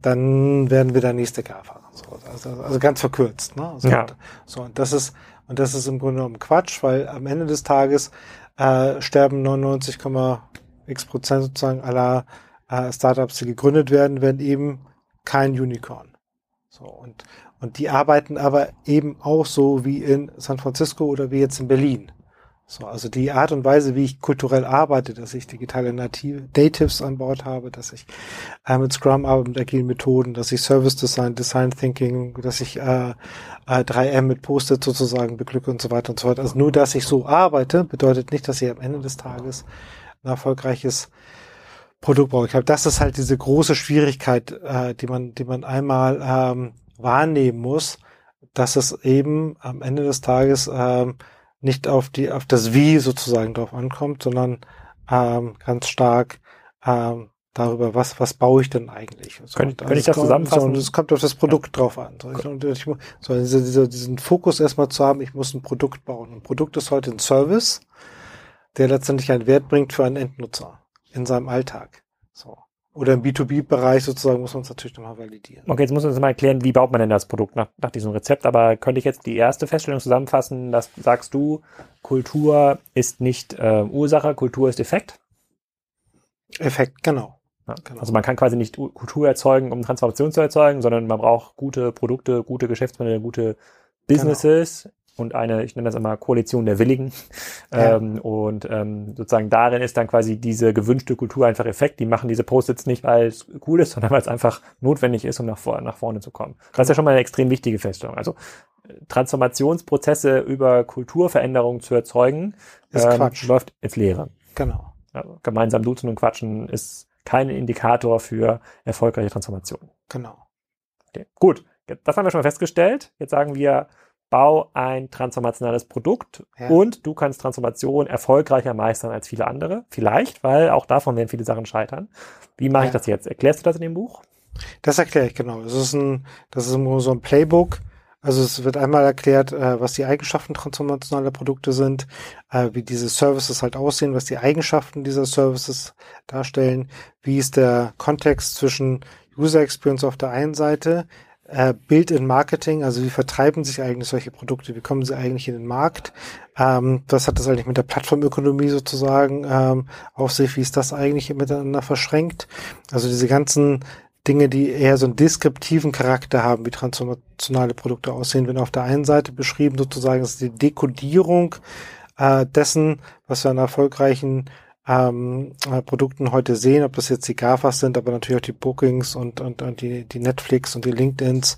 dann werden wir der nächste GAFA. So, also, also ganz verkürzt. Ne? So, ja. so, und das ist und das ist im Grunde genommen Quatsch, weil am Ende des Tages äh, sterben 99,x Prozent sozusagen aller äh, Startups, die gegründet werden, werden eben kein Unicorn. So, und, und die arbeiten aber eben auch so wie in San Francisco oder wie jetzt in Berlin. So, also die Art und Weise, wie ich kulturell arbeite, dass ich digitale Native, Natives an Bord habe, dass ich äh, mit Scrum arbeite, mit agilen Methoden, dass ich Service Design, Design Thinking, dass ich äh, äh, 3M mit Post-it sozusagen beglücke und so weiter und so fort. Also nur, dass ich so arbeite, bedeutet nicht, dass ich am Ende des Tages ein erfolgreiches Produktbau. Ich glaube, das ist halt diese große Schwierigkeit, äh, die man, die man einmal ähm, wahrnehmen muss, dass es eben am Ende des Tages ähm, nicht auf die, auf das Wie sozusagen drauf ankommt, sondern ähm, ganz stark ähm, darüber, was, was baue ich denn eigentlich? So, Kön könnte ich das zusammenfassen? So, es kommt auf das Produkt ja. drauf an. So, ich, ich, so diese, diese, diesen Fokus erstmal zu haben, ich muss ein Produkt bauen. Ein Produkt ist heute ein Service, der letztendlich einen Wert bringt für einen Endnutzer in seinem Alltag. So. Oder im B2B-Bereich sozusagen muss man es natürlich nochmal validieren. Okay, jetzt muss man uns mal erklären, wie baut man denn das Produkt nach, nach diesem Rezept. Aber könnte ich jetzt die erste Feststellung zusammenfassen, dass sagst du, Kultur ist nicht äh, Ursache, Kultur ist Effekt? Effekt, genau. Ja, genau. Also man kann quasi nicht Kultur erzeugen, um Transformation zu erzeugen, sondern man braucht gute Produkte, gute Geschäftsmodelle, gute Businesses, und eine, ich nenne das immer Koalition der Willigen. Ja. Ähm, und ähm, sozusagen darin ist dann quasi diese gewünschte Kultur einfach Effekt. Die machen diese Post-its nicht, weil es cool ist, sondern weil es einfach notwendig ist, um nach, vor, nach vorne zu kommen. Das ist ja schon mal eine extrem wichtige Feststellung. Also Transformationsprozesse über Kulturveränderungen zu erzeugen, ähm, läuft ins Leere. Genau. Also gemeinsam duzen und quatschen ist kein Indikator für erfolgreiche Transformation. Genau. Okay. Gut, das haben wir schon mal festgestellt. Jetzt sagen wir, bau ein transformationales Produkt ja. und du kannst Transformation erfolgreicher meistern als viele andere. Vielleicht, weil auch davon werden viele Sachen scheitern. Wie mache ja. ich das jetzt? Erklärst du das in dem Buch? Das erkläre ich genau. Das ist ein, das ist so ein Playbook. Also es wird einmal erklärt, äh, was die Eigenschaften transformationaler Produkte sind, äh, wie diese Services halt aussehen, was die Eigenschaften dieser Services darstellen, wie ist der Kontext zwischen User Experience auf der einen Seite, äh, Bild in Marketing, also wie vertreiben sich eigentlich solche Produkte, wie kommen sie eigentlich in den Markt, ähm, was hat das eigentlich mit der Plattformökonomie sozusagen ähm, auf sich, wie ist das eigentlich miteinander verschränkt, also diese ganzen Dinge, die eher so einen deskriptiven Charakter haben, wie transformationale Produkte aussehen, wenn auf der einen Seite beschrieben sozusagen ist die Dekodierung äh, dessen, was wir an erfolgreichen ähm, äh, Produkten heute sehen, ob das jetzt die GAFAs sind, aber natürlich auch die Bookings und, und, und die, die Netflix und die LinkedIns.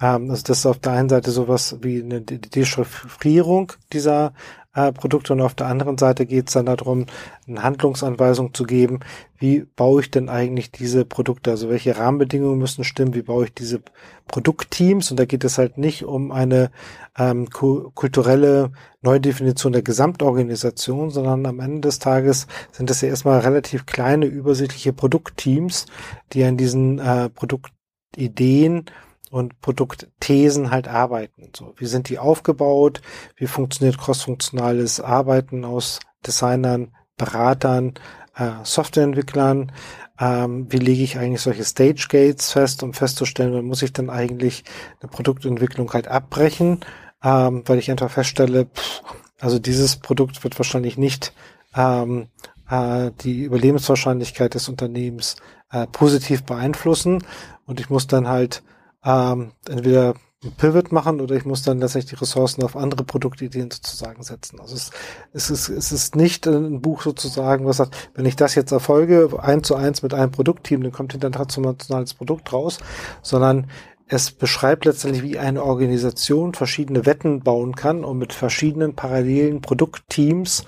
Ähm, also das ist auf der einen Seite sowas wie eine Dechiffrierung dieser äh, Produkte und auf der anderen Seite geht es dann darum, eine Handlungsanweisung zu geben, wie baue ich denn eigentlich diese Produkte, also welche Rahmenbedingungen müssen stimmen, wie baue ich diese Produktteams? Und da geht es halt nicht um eine ähm, kulturelle Neudefinition der Gesamtorganisation, sondern am Ende des Tages sind das ja erstmal relativ kleine, übersichtliche Produktteams, die an diesen äh, Produktideen und Produktthesen halt arbeiten. So, wie sind die aufgebaut? Wie funktioniert crossfunktionales Arbeiten aus Designern, Beratern, äh, Softwareentwicklern? Ähm, wie lege ich eigentlich solche Stage Gates fest, um festzustellen, wann muss ich dann eigentlich eine Produktentwicklung halt abbrechen, ähm, weil ich einfach feststelle, pff, also dieses Produkt wird wahrscheinlich nicht ähm, äh, die Überlebenswahrscheinlichkeit des Unternehmens äh, positiv beeinflussen und ich muss dann halt ähm, entweder ein Pivot machen oder ich muss dann letztendlich die Ressourcen auf andere Produktideen sozusagen setzen. Also es, es, ist, es ist nicht ein Buch sozusagen, was sagt, wenn ich das jetzt erfolge, eins zu eins mit einem Produktteam, dann kommt hinter ein transformationales Produkt raus, sondern es beschreibt letztendlich, wie eine Organisation verschiedene Wetten bauen kann, um mit verschiedenen parallelen Produktteams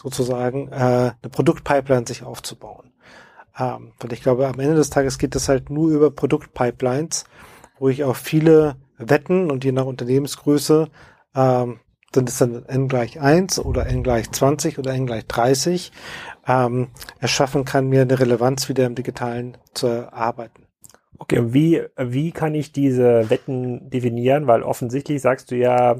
sozusagen äh, eine Produktpipeline sich aufzubauen. Ähm, weil ich glaube, am Ende des Tages geht es halt nur über Produktpipelines wo ich auch viele Wetten und je nach Unternehmensgröße ähm, sind es dann n gleich 1 oder n gleich 20 oder n gleich 30 ähm, erschaffen kann, mir eine Relevanz wieder im Digitalen zu erarbeiten. Okay, und wie, wie kann ich diese Wetten definieren? Weil offensichtlich sagst du ja,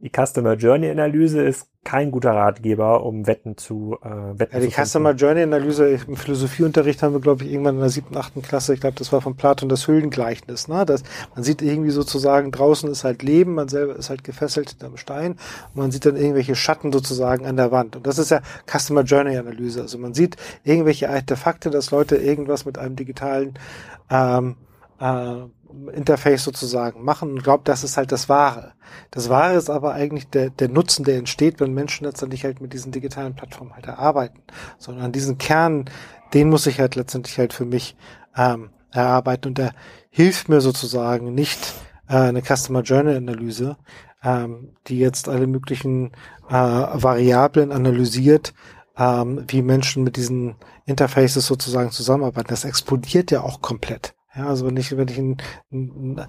die Customer Journey Analyse ist kein guter Ratgeber, um Wetten zu äh, Wetten ja, die zu Customer Journey Analyse im Philosophieunterricht haben wir, glaube ich, irgendwann in der siebten, achten Klasse, ich glaube, das war von Platon das Höhlengleichnis. Ne? Das, man sieht irgendwie sozusagen, draußen ist halt Leben, man selber ist halt gefesselt hinterm Stein und man sieht dann irgendwelche Schatten sozusagen an der Wand. Und das ist ja Customer Journey Analyse. Also man sieht irgendwelche Artefakte, dass Leute irgendwas mit einem digitalen ähm, äh, Interface sozusagen machen und glaubt, das ist halt das Wahre. Das Wahre ist aber eigentlich der, der Nutzen, der entsteht, wenn Menschen letztendlich halt mit diesen digitalen Plattformen halt erarbeiten. Sondern an diesen Kern, den muss ich halt letztendlich halt für mich ähm, erarbeiten und der hilft mir sozusagen nicht äh, eine Customer Journey Analyse, ähm, die jetzt alle möglichen äh, Variablen analysiert, ähm, wie Menschen mit diesen Interfaces sozusagen zusammenarbeiten. Das explodiert ja auch komplett. Ja, also wenn ich, wenn ich ein,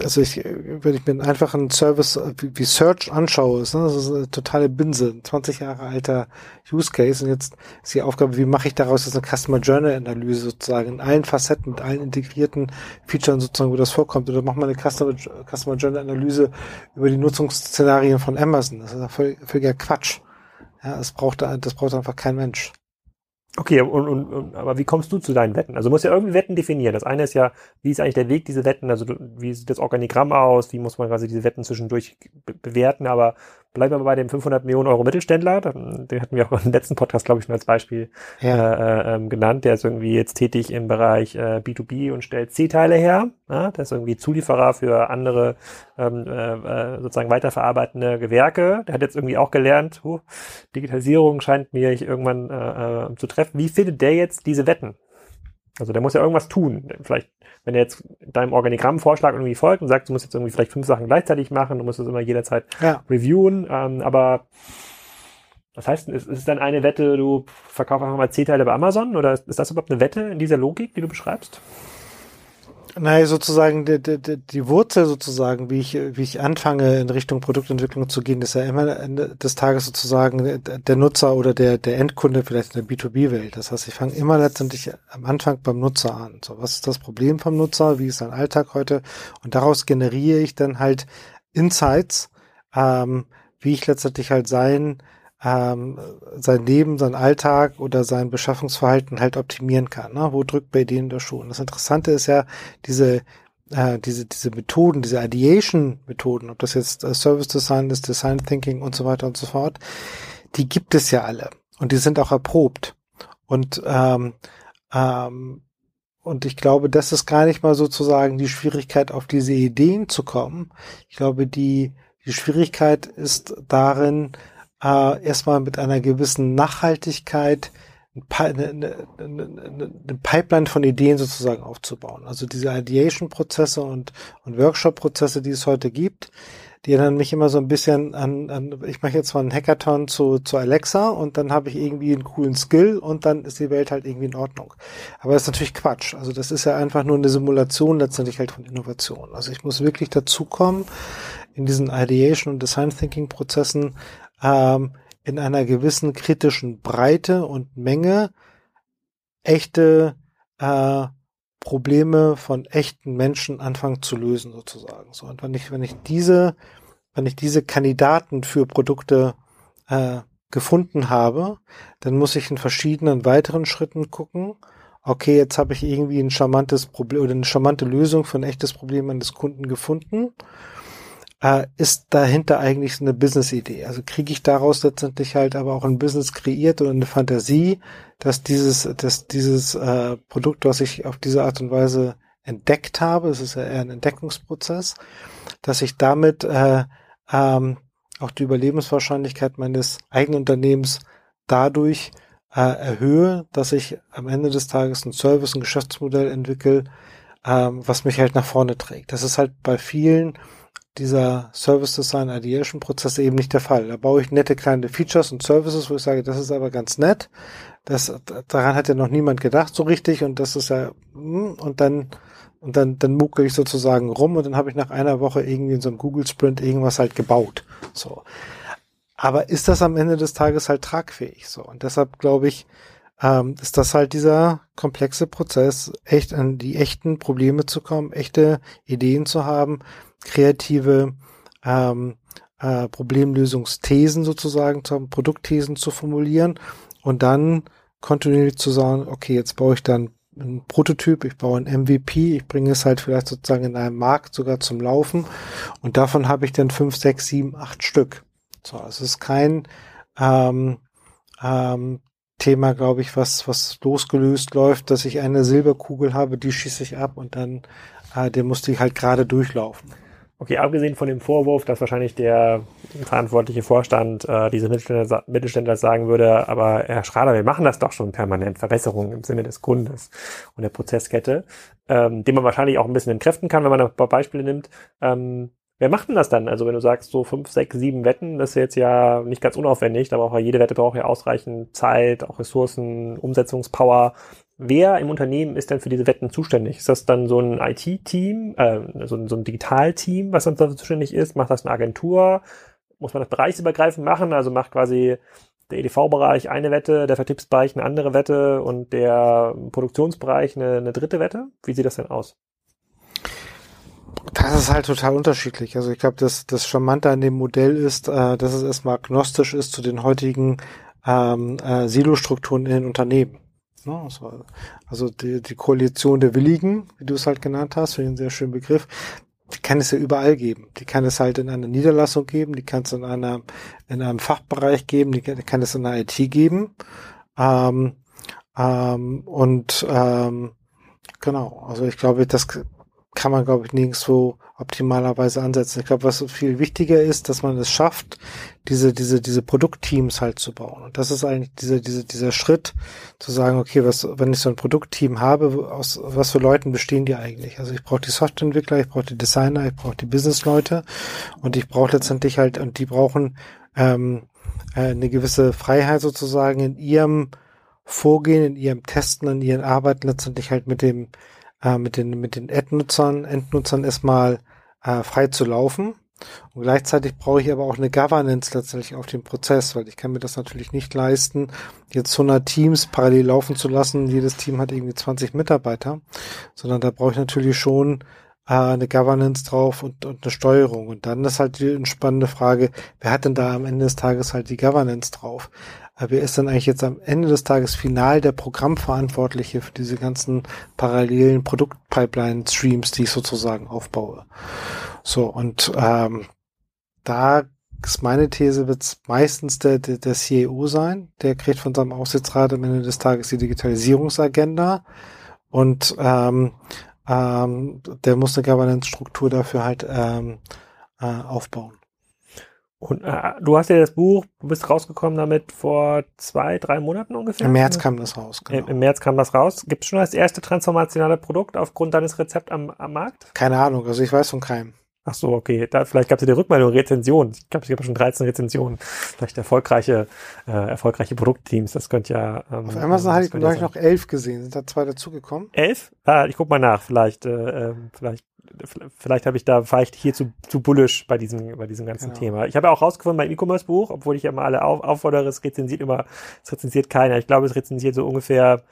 also ich, wenn ich mir einen einfachen Service wie, Search anschaue, ist, ne, das ist eine totale Binse, ein 20 Jahre alter Use Case und jetzt ist die Aufgabe, wie mache ich daraus jetzt eine Customer Journey Analyse sozusagen in allen Facetten, mit allen integrierten Features sozusagen, wo das vorkommt, oder mach mal eine Customer, Customer Journey Analyse über die Nutzungsszenarien von Amazon. Das ist völliger Quatsch. Ja, das braucht, das braucht einfach kein Mensch. Okay, und, und, aber wie kommst du zu deinen Wetten? Also du musst ja irgendwie Wetten definieren. Das eine ist ja, wie ist eigentlich der Weg, diese Wetten, also wie sieht das Organigramm aus, wie muss man quasi diese Wetten zwischendurch be bewerten, aber bleiben wir bei dem 500 Millionen Euro Mittelständler. Den hatten wir auch im letzten Podcast, glaube ich, schon als Beispiel ja. äh, ähm, genannt. Der ist irgendwie jetzt tätig im Bereich äh, B2B und stellt C-Teile her. Ja? Der ist irgendwie Zulieferer für andere ähm, äh, äh, sozusagen weiterverarbeitende Gewerke. Der hat jetzt irgendwie auch gelernt, huh, Digitalisierung scheint mir irgendwann äh, äh, zu treffen. Wie findet der jetzt diese Wetten? Also der muss ja irgendwas tun. Vielleicht, wenn er jetzt deinem Organigrammvorschlag irgendwie folgt und sagt, du musst jetzt irgendwie vielleicht fünf Sachen gleichzeitig machen, du musst es immer jederzeit ja. reviewen, ähm, aber was heißt denn, ist, ist es dann eine Wette, du verkaufst einfach mal C-Teile bei Amazon oder ist das überhaupt eine Wette in dieser Logik, die du beschreibst? Naja, sozusagen die, die, die Wurzel sozusagen, wie ich, wie ich anfange in Richtung Produktentwicklung zu gehen, ist ja immer Ende des Tages sozusagen der Nutzer oder der, der Endkunde vielleicht in der B2B-Welt. Das heißt, ich fange immer letztendlich am Anfang beim Nutzer an. So, was ist das Problem vom Nutzer? Wie ist sein Alltag heute? Und daraus generiere ich dann halt Insights, ähm, wie ich letztendlich halt sein ähm, sein Leben, sein Alltag oder sein Beschaffungsverhalten halt optimieren kann. Ne? Wo drückt bei denen der Schuh? Und das Interessante ist ja, diese äh, diese, diese Methoden, diese Ideation-Methoden, ob das jetzt äh, Service Design ist, Design Thinking und so weiter und so fort, die gibt es ja alle. Und die sind auch erprobt. Und, ähm, ähm, und ich glaube, das ist gar nicht mal sozusagen die Schwierigkeit, auf diese Ideen zu kommen. Ich glaube, die, die Schwierigkeit ist darin, äh, erstmal mit einer gewissen Nachhaltigkeit eine, eine, eine, Pipeline von Ideen sozusagen aufzubauen. Also diese Ideation-Prozesse und, und Workshop-Prozesse, die es heute gibt, die erinnern mich immer so ein bisschen an, an ich mache jetzt mal einen Hackathon zu, zu Alexa und dann habe ich irgendwie einen coolen Skill und dann ist die Welt halt irgendwie in Ordnung. Aber das ist natürlich Quatsch. Also das ist ja einfach nur eine Simulation letztendlich halt von Innovation. Also ich muss wirklich dazukommen, in diesen Ideation und Design Thinking Prozessen ähm, in einer gewissen kritischen Breite und Menge echte äh, Probleme von echten Menschen anfangen zu lösen sozusagen. So und wenn ich wenn ich diese wenn ich diese Kandidaten für Produkte äh, gefunden habe, dann muss ich in verschiedenen weiteren Schritten gucken. Okay, jetzt habe ich irgendwie ein charmantes Problem oder eine charmante Lösung für ein echtes Problem eines Kunden gefunden äh, ist dahinter eigentlich eine Business-Idee? Also kriege ich daraus letztendlich halt aber auch ein Business kreiert oder eine Fantasie, dass dieses, dass dieses äh, Produkt, was ich auf diese Art und Weise entdeckt habe, es ist ja eher ein Entdeckungsprozess, dass ich damit äh, ähm, auch die Überlebenswahrscheinlichkeit meines eigenen Unternehmens dadurch äh, erhöhe, dass ich am Ende des Tages ein Service, ein Geschäftsmodell entwickle, ähm, was mich halt nach vorne trägt. Das ist halt bei vielen dieser Service Design Ideation Prozess eben nicht der Fall. Da baue ich nette kleine Features und Services, wo ich sage, das ist aber ganz nett. Das, daran hat ja noch niemand gedacht so richtig und das ist ja, hm, und dann, und dann, dann muckel ich sozusagen rum und dann habe ich nach einer Woche irgendwie in so einem Google Sprint irgendwas halt gebaut. So. Aber ist das am Ende des Tages halt tragfähig? So. Und deshalb glaube ich, ähm, ist das halt dieser komplexe Prozess, echt an die echten Probleme zu kommen, echte Ideen zu haben, kreative ähm, äh, Problemlösungsthesen sozusagen, zu Produktthesen zu formulieren und dann kontinuierlich zu sagen, okay, jetzt baue ich dann einen Prototyp, ich baue ein MVP, ich bringe es halt vielleicht sozusagen in einem Markt sogar zum Laufen und davon habe ich dann fünf, sechs, sieben, acht Stück. So, es ist kein ähm, ähm, Thema, glaube ich, was, was losgelöst läuft, dass ich eine Silberkugel habe, die schieße ich ab und dann, äh, der musste ich halt gerade durchlaufen. Okay, abgesehen von dem Vorwurf, dass wahrscheinlich der verantwortliche Vorstand äh, diese Mittelständler, Mittelständler sagen würde, aber Herr Schrader, wir machen das doch schon permanent, Verbesserungen im Sinne des Kundes und der Prozesskette, ähm, den man wahrscheinlich auch ein bisschen entkräften kann, wenn man ein paar Beispiele nimmt. Ähm, wer macht denn das dann? Also wenn du sagst, so fünf, sechs, sieben Wetten, das ist jetzt ja nicht ganz unaufwendig, aber auch jede Wette braucht ja ausreichend Zeit, auch Ressourcen, Umsetzungspower. Wer im Unternehmen ist denn für diese Wetten zuständig? Ist das dann so ein IT-Team, äh, so, ein, so ein Digital-Team, was dann dafür zuständig ist? Macht das eine Agentur? Muss man das bereichsübergreifend machen? Also macht quasi der EDV-Bereich eine Wette, der Vertriebsbereich eine andere Wette und der Produktionsbereich eine, eine dritte Wette? Wie sieht das denn aus? Das ist halt total unterschiedlich. Also ich glaube, das, das Charmante an dem Modell ist, äh, dass es erstmal agnostisch ist zu den heutigen ähm, äh, Silo-Strukturen in den Unternehmen. Ne? Also die, die Koalition der Willigen, wie du es halt genannt hast, für den sehr schönen Begriff, die kann es ja überall geben. Die kann es halt in einer Niederlassung geben, die kann es in einer, in einem Fachbereich geben, die kann es in der IT geben. Ähm, ähm, und ähm, genau, also ich glaube, das kann man, glaube ich, nirgendwo optimalerweise ansetzen. Ich glaube, was viel wichtiger ist, dass man es schafft, diese, diese, diese Produktteams halt zu bauen. Und das ist eigentlich dieser, dieser, dieser Schritt, zu sagen, okay, was, wenn ich so ein Produktteam habe, aus was für Leuten bestehen die eigentlich? Also ich brauche die Softwareentwickler, ich brauche die Designer, ich brauche die Businessleute und ich brauche letztendlich halt, und die brauchen ähm, äh, eine gewisse Freiheit sozusagen in ihrem Vorgehen, in ihrem Testen, in ihren Arbeiten letztendlich halt mit dem äh, mit den, mit den Endnutzern, Endnutzern erstmal äh, frei zu laufen. Und gleichzeitig brauche ich aber auch eine Governance letztendlich auf dem Prozess, weil ich kann mir das natürlich nicht leisten, jetzt 100 Teams parallel laufen zu lassen. Jedes Team hat irgendwie 20 Mitarbeiter, sondern da brauche ich natürlich schon äh, eine Governance drauf und, und eine Steuerung. Und dann ist halt die spannende Frage, wer hat denn da am Ende des Tages halt die Governance drauf? Wer ist dann eigentlich jetzt am Ende des Tages final der Programmverantwortliche für diese ganzen parallelen Produktpipeline-Streams, die ich sozusagen aufbaue. So, und ähm, da ist meine These, wird es meistens der, der, der CEO sein. Der kriegt von seinem Aufsichtsrat am Ende des Tages die Digitalisierungsagenda und ähm, ähm, der muss eine Governance-Struktur dafür halt ähm, äh, aufbauen. Und äh, du hast ja das Buch, du bist rausgekommen damit vor zwei, drei Monaten ungefähr? Im März kam das raus, genau. Im, Im März kam das raus. Gibt es schon das erste transformationale Produkt aufgrund deines Rezepts am, am Markt? Keine Ahnung, also ich weiß von keinem. Ach so, okay. Da, vielleicht gab es ja die Rückmeldung, Rezension. Ich glaube, es gab schon 13 Rezensionen. Vielleicht erfolgreiche, äh, erfolgreiche Produktteams. Das könnte ja. Ähm, Auf Amazon hatte ich gleich noch elf gesehen. Sind da zwei dazugekommen? Elf? Ah, ich guck mal nach. Vielleicht, äh, ähm, vielleicht vielleicht habe ich da, war ich hier zu, zu bullish bei diesem, bei diesem ganzen genau. Thema. Ich habe ja auch rausgefunden, mein E-Commerce-Buch, obwohl ich ja mal alle auf, auffordere, es rezensiert immer, es rezensiert keiner. Ich glaube, es rezensiert so ungefähr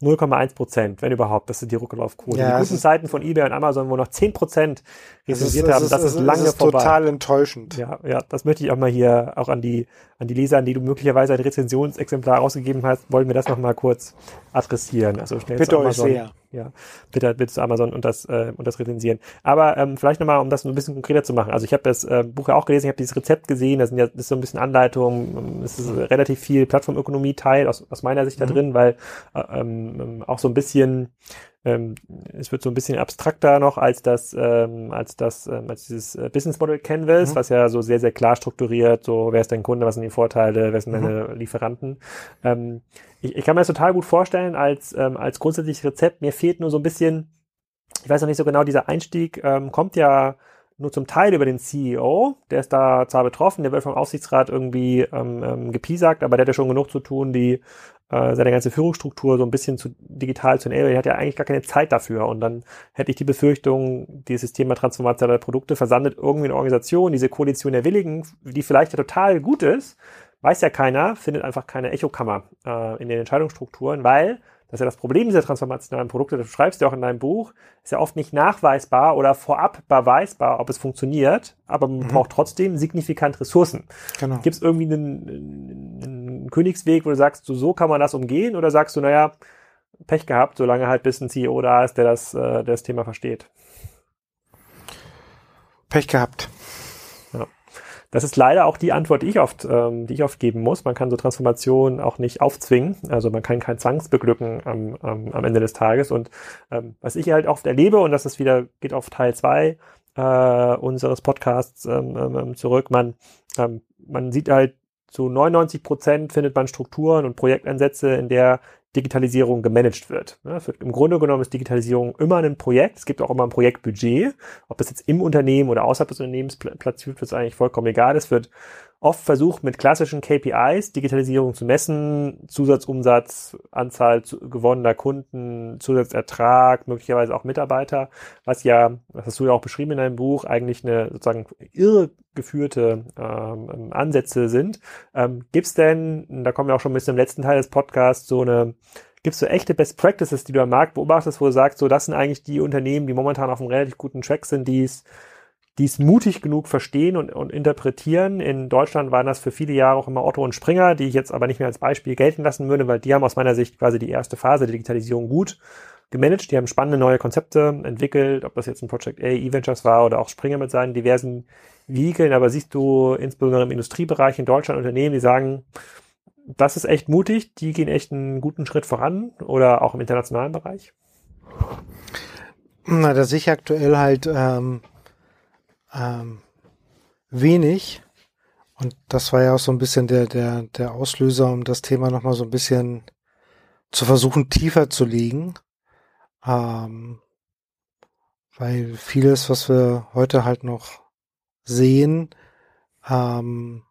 0,1 Prozent, wenn überhaupt. Das sind die Rücklaufquoten. Ja, die guten Zeiten von eBay und Amazon, wo noch 10 Prozent rezensiert haben, das ist, ist lange ist vorbei. total enttäuschend. Ja, ja, das möchte ich auch mal hier auch an die, an die Leser, an die du möglicherweise ein Rezensionsexemplar ausgegeben hast, wollen wir das noch mal kurz adressieren. Also schnell Bitte euch sehr ja, bitte, bitte zu Amazon und das, äh, und das rezensieren. Aber ähm, vielleicht nochmal, um das ein bisschen konkreter zu machen. Also ich habe das äh, Buch ja auch gelesen, ich habe dieses Rezept gesehen, das, sind ja, das ist so ein bisschen Anleitung, es ist relativ viel Plattformökonomie-Teil aus, aus meiner Sicht mhm. da drin, weil äh, ähm, auch so ein bisschen ähm, es wird so ein bisschen abstrakter noch als das, ähm, als das, ähm, als dieses äh, Business Model Canvas, mhm. was ja so sehr, sehr klar strukturiert, so wer ist dein Kunde, was sind die Vorteile, wer sind mhm. deine Lieferanten. Ähm, ich, ich kann mir das total gut vorstellen als, ähm, als grundsätzliches Rezept. Mir fehlt nur so ein bisschen, ich weiß noch nicht so genau, dieser Einstieg ähm, kommt ja nur zum Teil über den CEO, der ist da zwar betroffen, der wird vom Aufsichtsrat irgendwie ähm, ähm, gepiesackt, aber der hat ja schon genug zu tun, die äh, seine ganze Führungsstruktur so ein bisschen zu digital zu enablen. Er hat ja eigentlich gar keine Zeit dafür. Und dann hätte ich die Befürchtung, dieses Thema transformationale Produkte versandet irgendwie eine Organisation, diese Koalition der Willigen, die vielleicht ja total gut ist, weiß ja keiner, findet einfach keine Echokammer äh, in den Entscheidungsstrukturen, weil das ist ja das Problem dieser transformationalen Produkte, das schreibst du auch in deinem Buch, ist ja oft nicht nachweisbar oder vorab beweisbar, ob es funktioniert, aber man mhm. braucht trotzdem signifikant Ressourcen. Genau. Gibt es irgendwie einen, einen Königsweg, wo du sagst, so, so kann man das umgehen oder sagst du, naja, Pech gehabt, solange halt bis ein CEO da ist, der das, äh, der das Thema versteht? Pech gehabt. Das ist leider auch die Antwort, die ich oft, ähm, die ich oft geben muss. Man kann so Transformationen auch nicht aufzwingen. Also man kann kein Zwangsbeglücken am, am, am Ende des Tages. Und ähm, was ich halt oft erlebe, und das ist wieder, geht auf Teil zwei äh, unseres Podcasts ähm, ähm, zurück, man, ähm, man sieht halt, zu 99 Prozent findet man Strukturen und Projektansätze, in der Digitalisierung gemanagt wird. wird. Im Grunde genommen ist Digitalisierung immer ein Projekt. Es gibt auch immer ein Projektbudget. Ob das jetzt im Unternehmen oder außerhalb des Unternehmens platziert wird, ist eigentlich vollkommen egal. Es wird oft versucht, mit klassischen KPIs Digitalisierung zu messen, Zusatzumsatz, Anzahl gewonnener Kunden, Zusatzertrag, möglicherweise auch Mitarbeiter, was ja, das hast du ja auch beschrieben in deinem Buch, eigentlich eine sozusagen irregeführte ähm, Ansätze sind. Ähm, Gibt es denn, da kommen wir auch schon ein bisschen im letzten Teil des Podcasts, so eine Gibt es so echte Best Practices, die du am Markt beobachtest, wo du sagst, so das sind eigentlich die Unternehmen, die momentan auf einem relativ guten Track sind, die es die es mutig genug verstehen und, und interpretieren. In Deutschland waren das für viele Jahre auch immer Otto und Springer, die ich jetzt aber nicht mehr als Beispiel gelten lassen würde, weil die haben aus meiner Sicht quasi die erste Phase der Digitalisierung gut gemanagt, die haben spannende neue Konzepte entwickelt, ob das jetzt ein Project A, E-Ventures war oder auch Springer mit seinen diversen Vehikeln, aber siehst du insbesondere im Industriebereich in Deutschland Unternehmen, die sagen, das ist echt mutig, die gehen echt einen guten Schritt voran oder auch im internationalen Bereich? Na, da sehe ich aktuell halt ähm, ähm, wenig. Und das war ja auch so ein bisschen der, der, der Auslöser, um das Thema nochmal so ein bisschen zu versuchen, tiefer zu legen. Ähm, weil vieles, was wir heute halt noch sehen, ähm,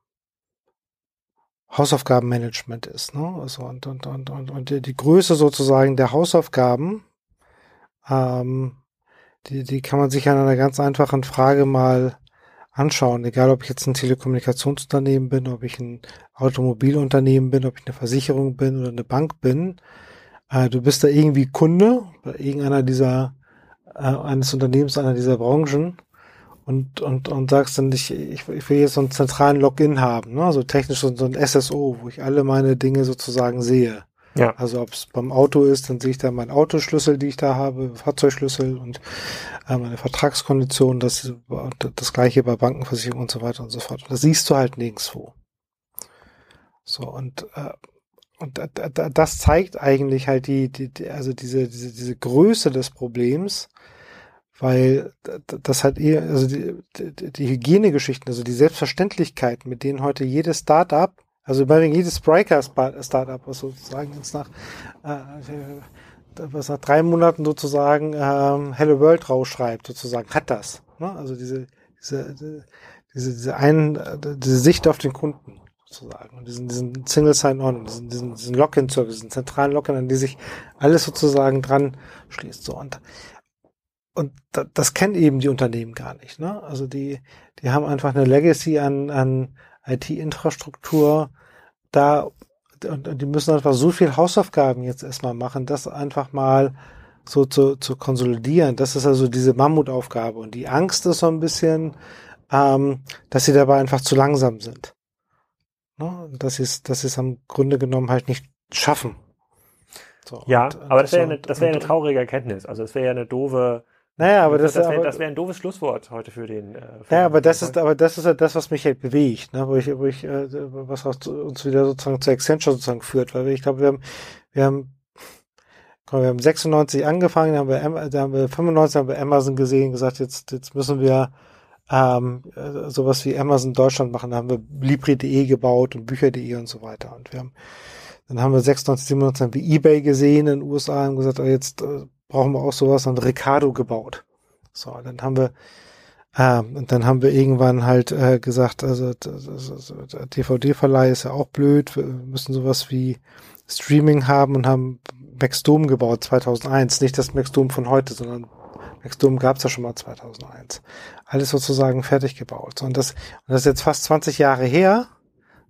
Hausaufgabenmanagement ist. Ne? Also und, und, und, und, und die Größe sozusagen der Hausaufgaben, ähm, die, die kann man sich an einer ganz einfachen Frage mal anschauen, egal ob ich jetzt ein Telekommunikationsunternehmen bin, ob ich ein Automobilunternehmen bin, ob ich eine Versicherung bin oder eine Bank bin. Äh, du bist da irgendwie Kunde bei irgendeiner dieser, äh, eines Unternehmens, einer dieser Branchen und, und, und sagst dann, ich, ich, ich will jetzt so einen zentralen Login haben, ne? so technisch so, so ein SSO, wo ich alle meine Dinge sozusagen sehe. Ja. Also ob es beim Auto ist, dann sehe ich da meinen Autoschlüssel, die ich da habe, Fahrzeugschlüssel und äh, meine Vertragskonditionen, das, das gleiche bei Bankenversicherung und so weiter und so fort. Das siehst du halt nirgendwo. So, und, äh, und das zeigt eigentlich halt die, die, die also diese, diese, diese Größe des Problems, weil das halt eher, also die, die, Hygienegeschichten, also die Selbstverständlichkeit, mit denen heute jedes Startup also bei jedes Spriker-Startup, was sozusagen jetzt nach, äh, was nach drei Monaten sozusagen ähm, Hello World rausschreibt, sozusagen, hat das. Ne? Also diese, diese, diese, diese, ein, diese Sicht auf den Kunden sozusagen und diesen, diesen Single Sign-On, diesen, diesen, diesen Login-Service, diesen zentralen Login, an die sich alles sozusagen dran schließt. So und und das kennen eben die Unternehmen gar nicht. Ne? Also die, die haben einfach eine Legacy an, an IT-Infrastruktur da und, die müssen einfach so viel Hausaufgaben jetzt erstmal machen, das einfach mal so zu, zu konsolidieren. Das ist also diese Mammutaufgabe. Und die Angst ist so ein bisschen, ähm, dass sie dabei einfach zu langsam sind. Ne? Dass sie es, dass sie es am Grunde genommen halt nicht schaffen. So, ja, und, aber das wäre so, eine, das wäre eine traurige Erkenntnis. Also es wäre ja eine doofe, naja, aber das, das wäre wär, ein doofes Schlusswort heute für den. Äh, für ja, aber das ist, aber das ist ja das, was mich halt bewegt, ne? wo ich, wo ich, äh, was uns wieder sozusagen zu Accenture sozusagen führt, weil ich glaube, wir haben, wir haben, komm, wir haben 96 angefangen, dann haben wir, da haben wir 95 haben wir Amazon gesehen, gesagt, jetzt, jetzt müssen wir ähm, äh, sowas wie Amazon Deutschland machen, da haben wir Libri.de gebaut und Bücher.de und so weiter und wir haben dann haben wir 96, 97 haben wir eBay gesehen in den USA und gesagt, oh, jetzt äh, brauchen wir auch sowas an Ricardo gebaut. So, dann haben wir ähm, und dann haben wir irgendwann halt äh, gesagt, also DVD-Verleih ist ja auch blöd, wir müssen sowas wie Streaming haben und haben Maxdome gebaut 2001. Nicht das Maxdome von heute, sondern Maxdome gab es ja schon mal 2001. Alles sozusagen fertig gebaut. Und das, und das ist jetzt fast 20 Jahre her,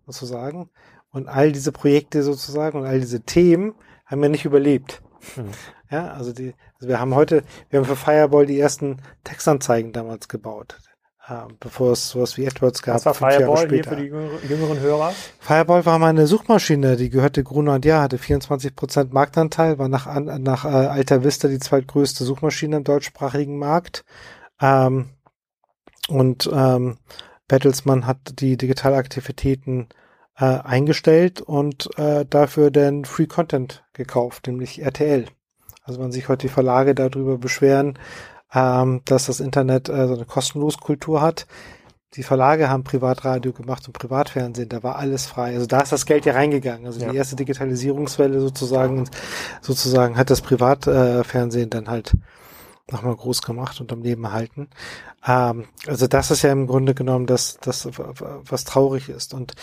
sozusagen. Und all diese Projekte sozusagen und all diese Themen haben wir nicht überlebt. Hm. Ja, also die, also wir haben heute, wir haben für Fireball die ersten Textanzeigen damals gebaut, äh, bevor es sowas wie AdWords gab. Was war Fireball hier für die jüngeren Hörer? Fireball war mal eine Suchmaschine, die gehörte Gruner und Ja, hatte 24 Prozent Marktanteil, war nach, nach äh, Alta Vista die zweitgrößte Suchmaschine im deutschsprachigen Markt. Ähm, und ähm, Bertelsmann hat die Digitalaktivitäten äh, eingestellt und äh, dafür den Free Content gekauft, nämlich RTL. Also wenn sich heute die Verlage darüber beschweren, ähm, dass das Internet äh, so eine kostenlose Kultur hat. Die Verlage haben Privatradio gemacht und Privatfernsehen, da war alles frei. Also da ist das Geld ja reingegangen. Also ja. die erste Digitalisierungswelle sozusagen, sozusagen hat das Privatfernsehen äh, dann halt nochmal groß gemacht und am Leben erhalten. Ähm, also das ist ja im Grunde genommen das, das, was traurig ist. Und,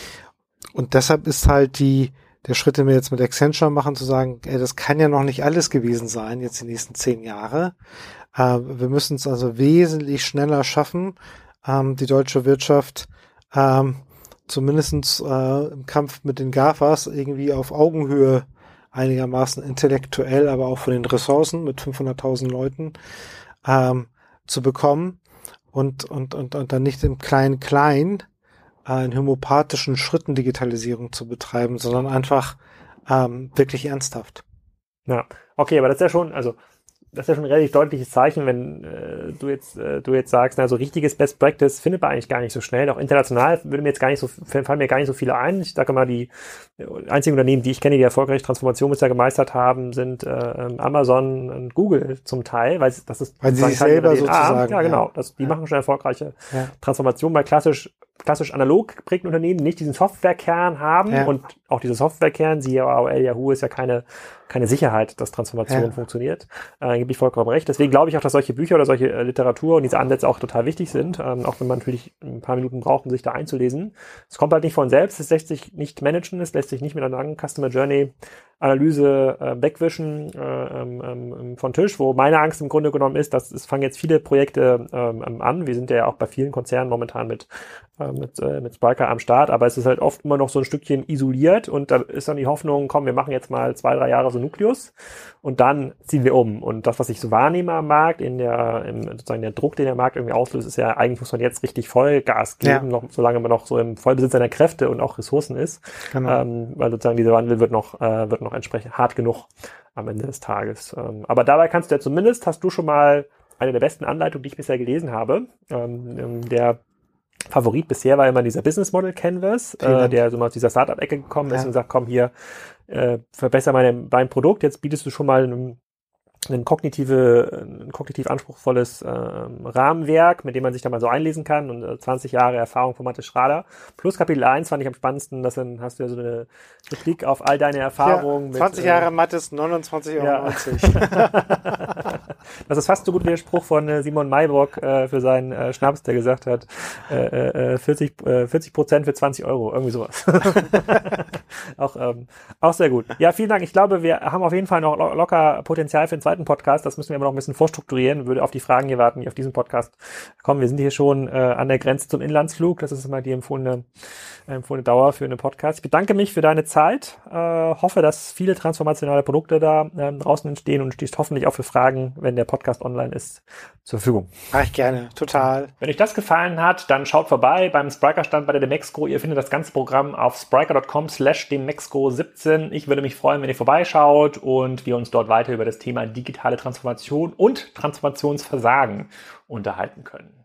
und deshalb ist halt die, der Schritt, den wir jetzt mit Accenture machen, zu sagen, ey, das kann ja noch nicht alles gewesen sein, jetzt die nächsten zehn Jahre. Äh, wir müssen es also wesentlich schneller schaffen, ähm, die deutsche Wirtschaft ähm, zumindestens äh, im Kampf mit den GAFAs irgendwie auf Augenhöhe einigermaßen intellektuell, aber auch von den Ressourcen mit 500.000 Leuten ähm, zu bekommen und, und, und, und dann nicht im Klein-Klein in homöopathischen Schritten Digitalisierung zu betreiben, sondern einfach ähm, wirklich ernsthaft. Ja, okay, aber das ist ja schon, also das ist ja schon ein relativ deutliches Zeichen, wenn äh, du jetzt äh, du jetzt sagst, na, so richtiges Best Practice findet man eigentlich gar nicht so schnell. Auch international würde mir jetzt gar nicht so fallen mir gar nicht so viele ein. Ich sage mal, die einzigen Unternehmen, die ich kenne, die erfolgreich Transformation bisher gemeistert haben, sind äh, Amazon und Google zum Teil, weil das ist weil sie sich selber sozusagen ja genau, das, die ja. machen schon erfolgreiche ja. Transformation, weil klassisch klassisch analog geprägten Unternehmen nicht diesen Softwarekern haben ja. und auch dieser Softwarekern, siehe AOL, Yahoo, ist ja keine, keine Sicherheit, dass Transformation ja. funktioniert. Äh, gebe ich vollkommen recht. Deswegen glaube ich auch, dass solche Bücher oder solche äh, Literatur und diese Ansätze auch total wichtig sind, ähm, auch wenn man natürlich ein paar Minuten braucht, um sich da einzulesen. Es kommt halt nicht von selbst, es lässt sich nicht managen, es lässt sich nicht mit einer langen Customer Journey Analyse äh, wegwischen äh, ähm, ähm, von Tisch, wo meine Angst im Grunde genommen ist, dass es fangen jetzt viele Projekte ähm, an. Wir sind ja auch bei vielen Konzernen momentan mit, äh, mit, äh, mit Spriker am Start, aber es ist halt oft immer noch so ein Stückchen isoliert und da ist dann die Hoffnung, komm, wir machen jetzt mal zwei, drei Jahre so Nukleus und dann ziehen wir um. Und das, was ich so wahrnehme am Markt, in der, im, sozusagen der Druck, den der Markt irgendwie auslöst, ist ja, eigentlich muss man jetzt richtig Vollgas geben, ja. noch, solange man noch so im Vollbesitz seiner Kräfte und auch Ressourcen ist. Genau. Ähm, weil sozusagen dieser Wandel wird noch, äh, wird noch entsprechend hart genug am Ende des Tages. Ähm, aber dabei kannst du ja zumindest, hast du schon mal eine der besten Anleitungen, die ich bisher gelesen habe. Ähm, ähm der Favorit bisher war immer dieser Business Model Canvas, äh, der so mal aus dieser Startup-Ecke gekommen ist ja. und sagt, komm hier, äh, verbessere meine, dein Produkt, jetzt bietest du schon mal einen ein kognitive, ein kognitiv anspruchsvolles äh, Rahmenwerk, mit dem man sich da mal so einlesen kann und äh, 20 Jahre Erfahrung von Mathe Schrader. Plus Kapitel 1 fand ich am spannendsten, dass dann hast du ja so eine Blick auf all deine Erfahrungen. Ja, 20 mit, Jahre äh, Mathe ist 29,90 Euro. Ja. das ist fast so gut wie der Spruch von äh, Simon Maybrock äh, für seinen äh, Schnaps, der gesagt hat, äh, äh, 40, äh, 40 Prozent für 20 Euro, irgendwie sowas. auch, ähm, auch sehr gut. Ja, vielen Dank. Ich glaube, wir haben auf jeden Fall noch locker Potenzial für einen zweiten Podcast. Das müssen wir aber noch ein bisschen vorstrukturieren. Würde auf die Fragen hier warten, die auf diesen Podcast kommen. Wir sind hier schon äh, an der Grenze zum Inlandsflug. Das ist immer die empfohlene, empfohlene Dauer für einen Podcast. Ich bedanke mich für deine Zeit. Äh, hoffe, dass viele transformationale Produkte da äh, draußen entstehen und stehst hoffentlich auch für Fragen, wenn der Podcast online ist, zur Verfügung. Mach ich gerne. Total. Wenn euch das gefallen hat, dann schaut vorbei beim Spriker-Stand bei der Demexco. Ihr findet das ganze Programm auf spriker.com slash demexco17. Ich würde mich freuen, wenn ihr vorbeischaut und wir uns dort weiter über das Thema digitale Transformation und Transformationsversagen unterhalten können.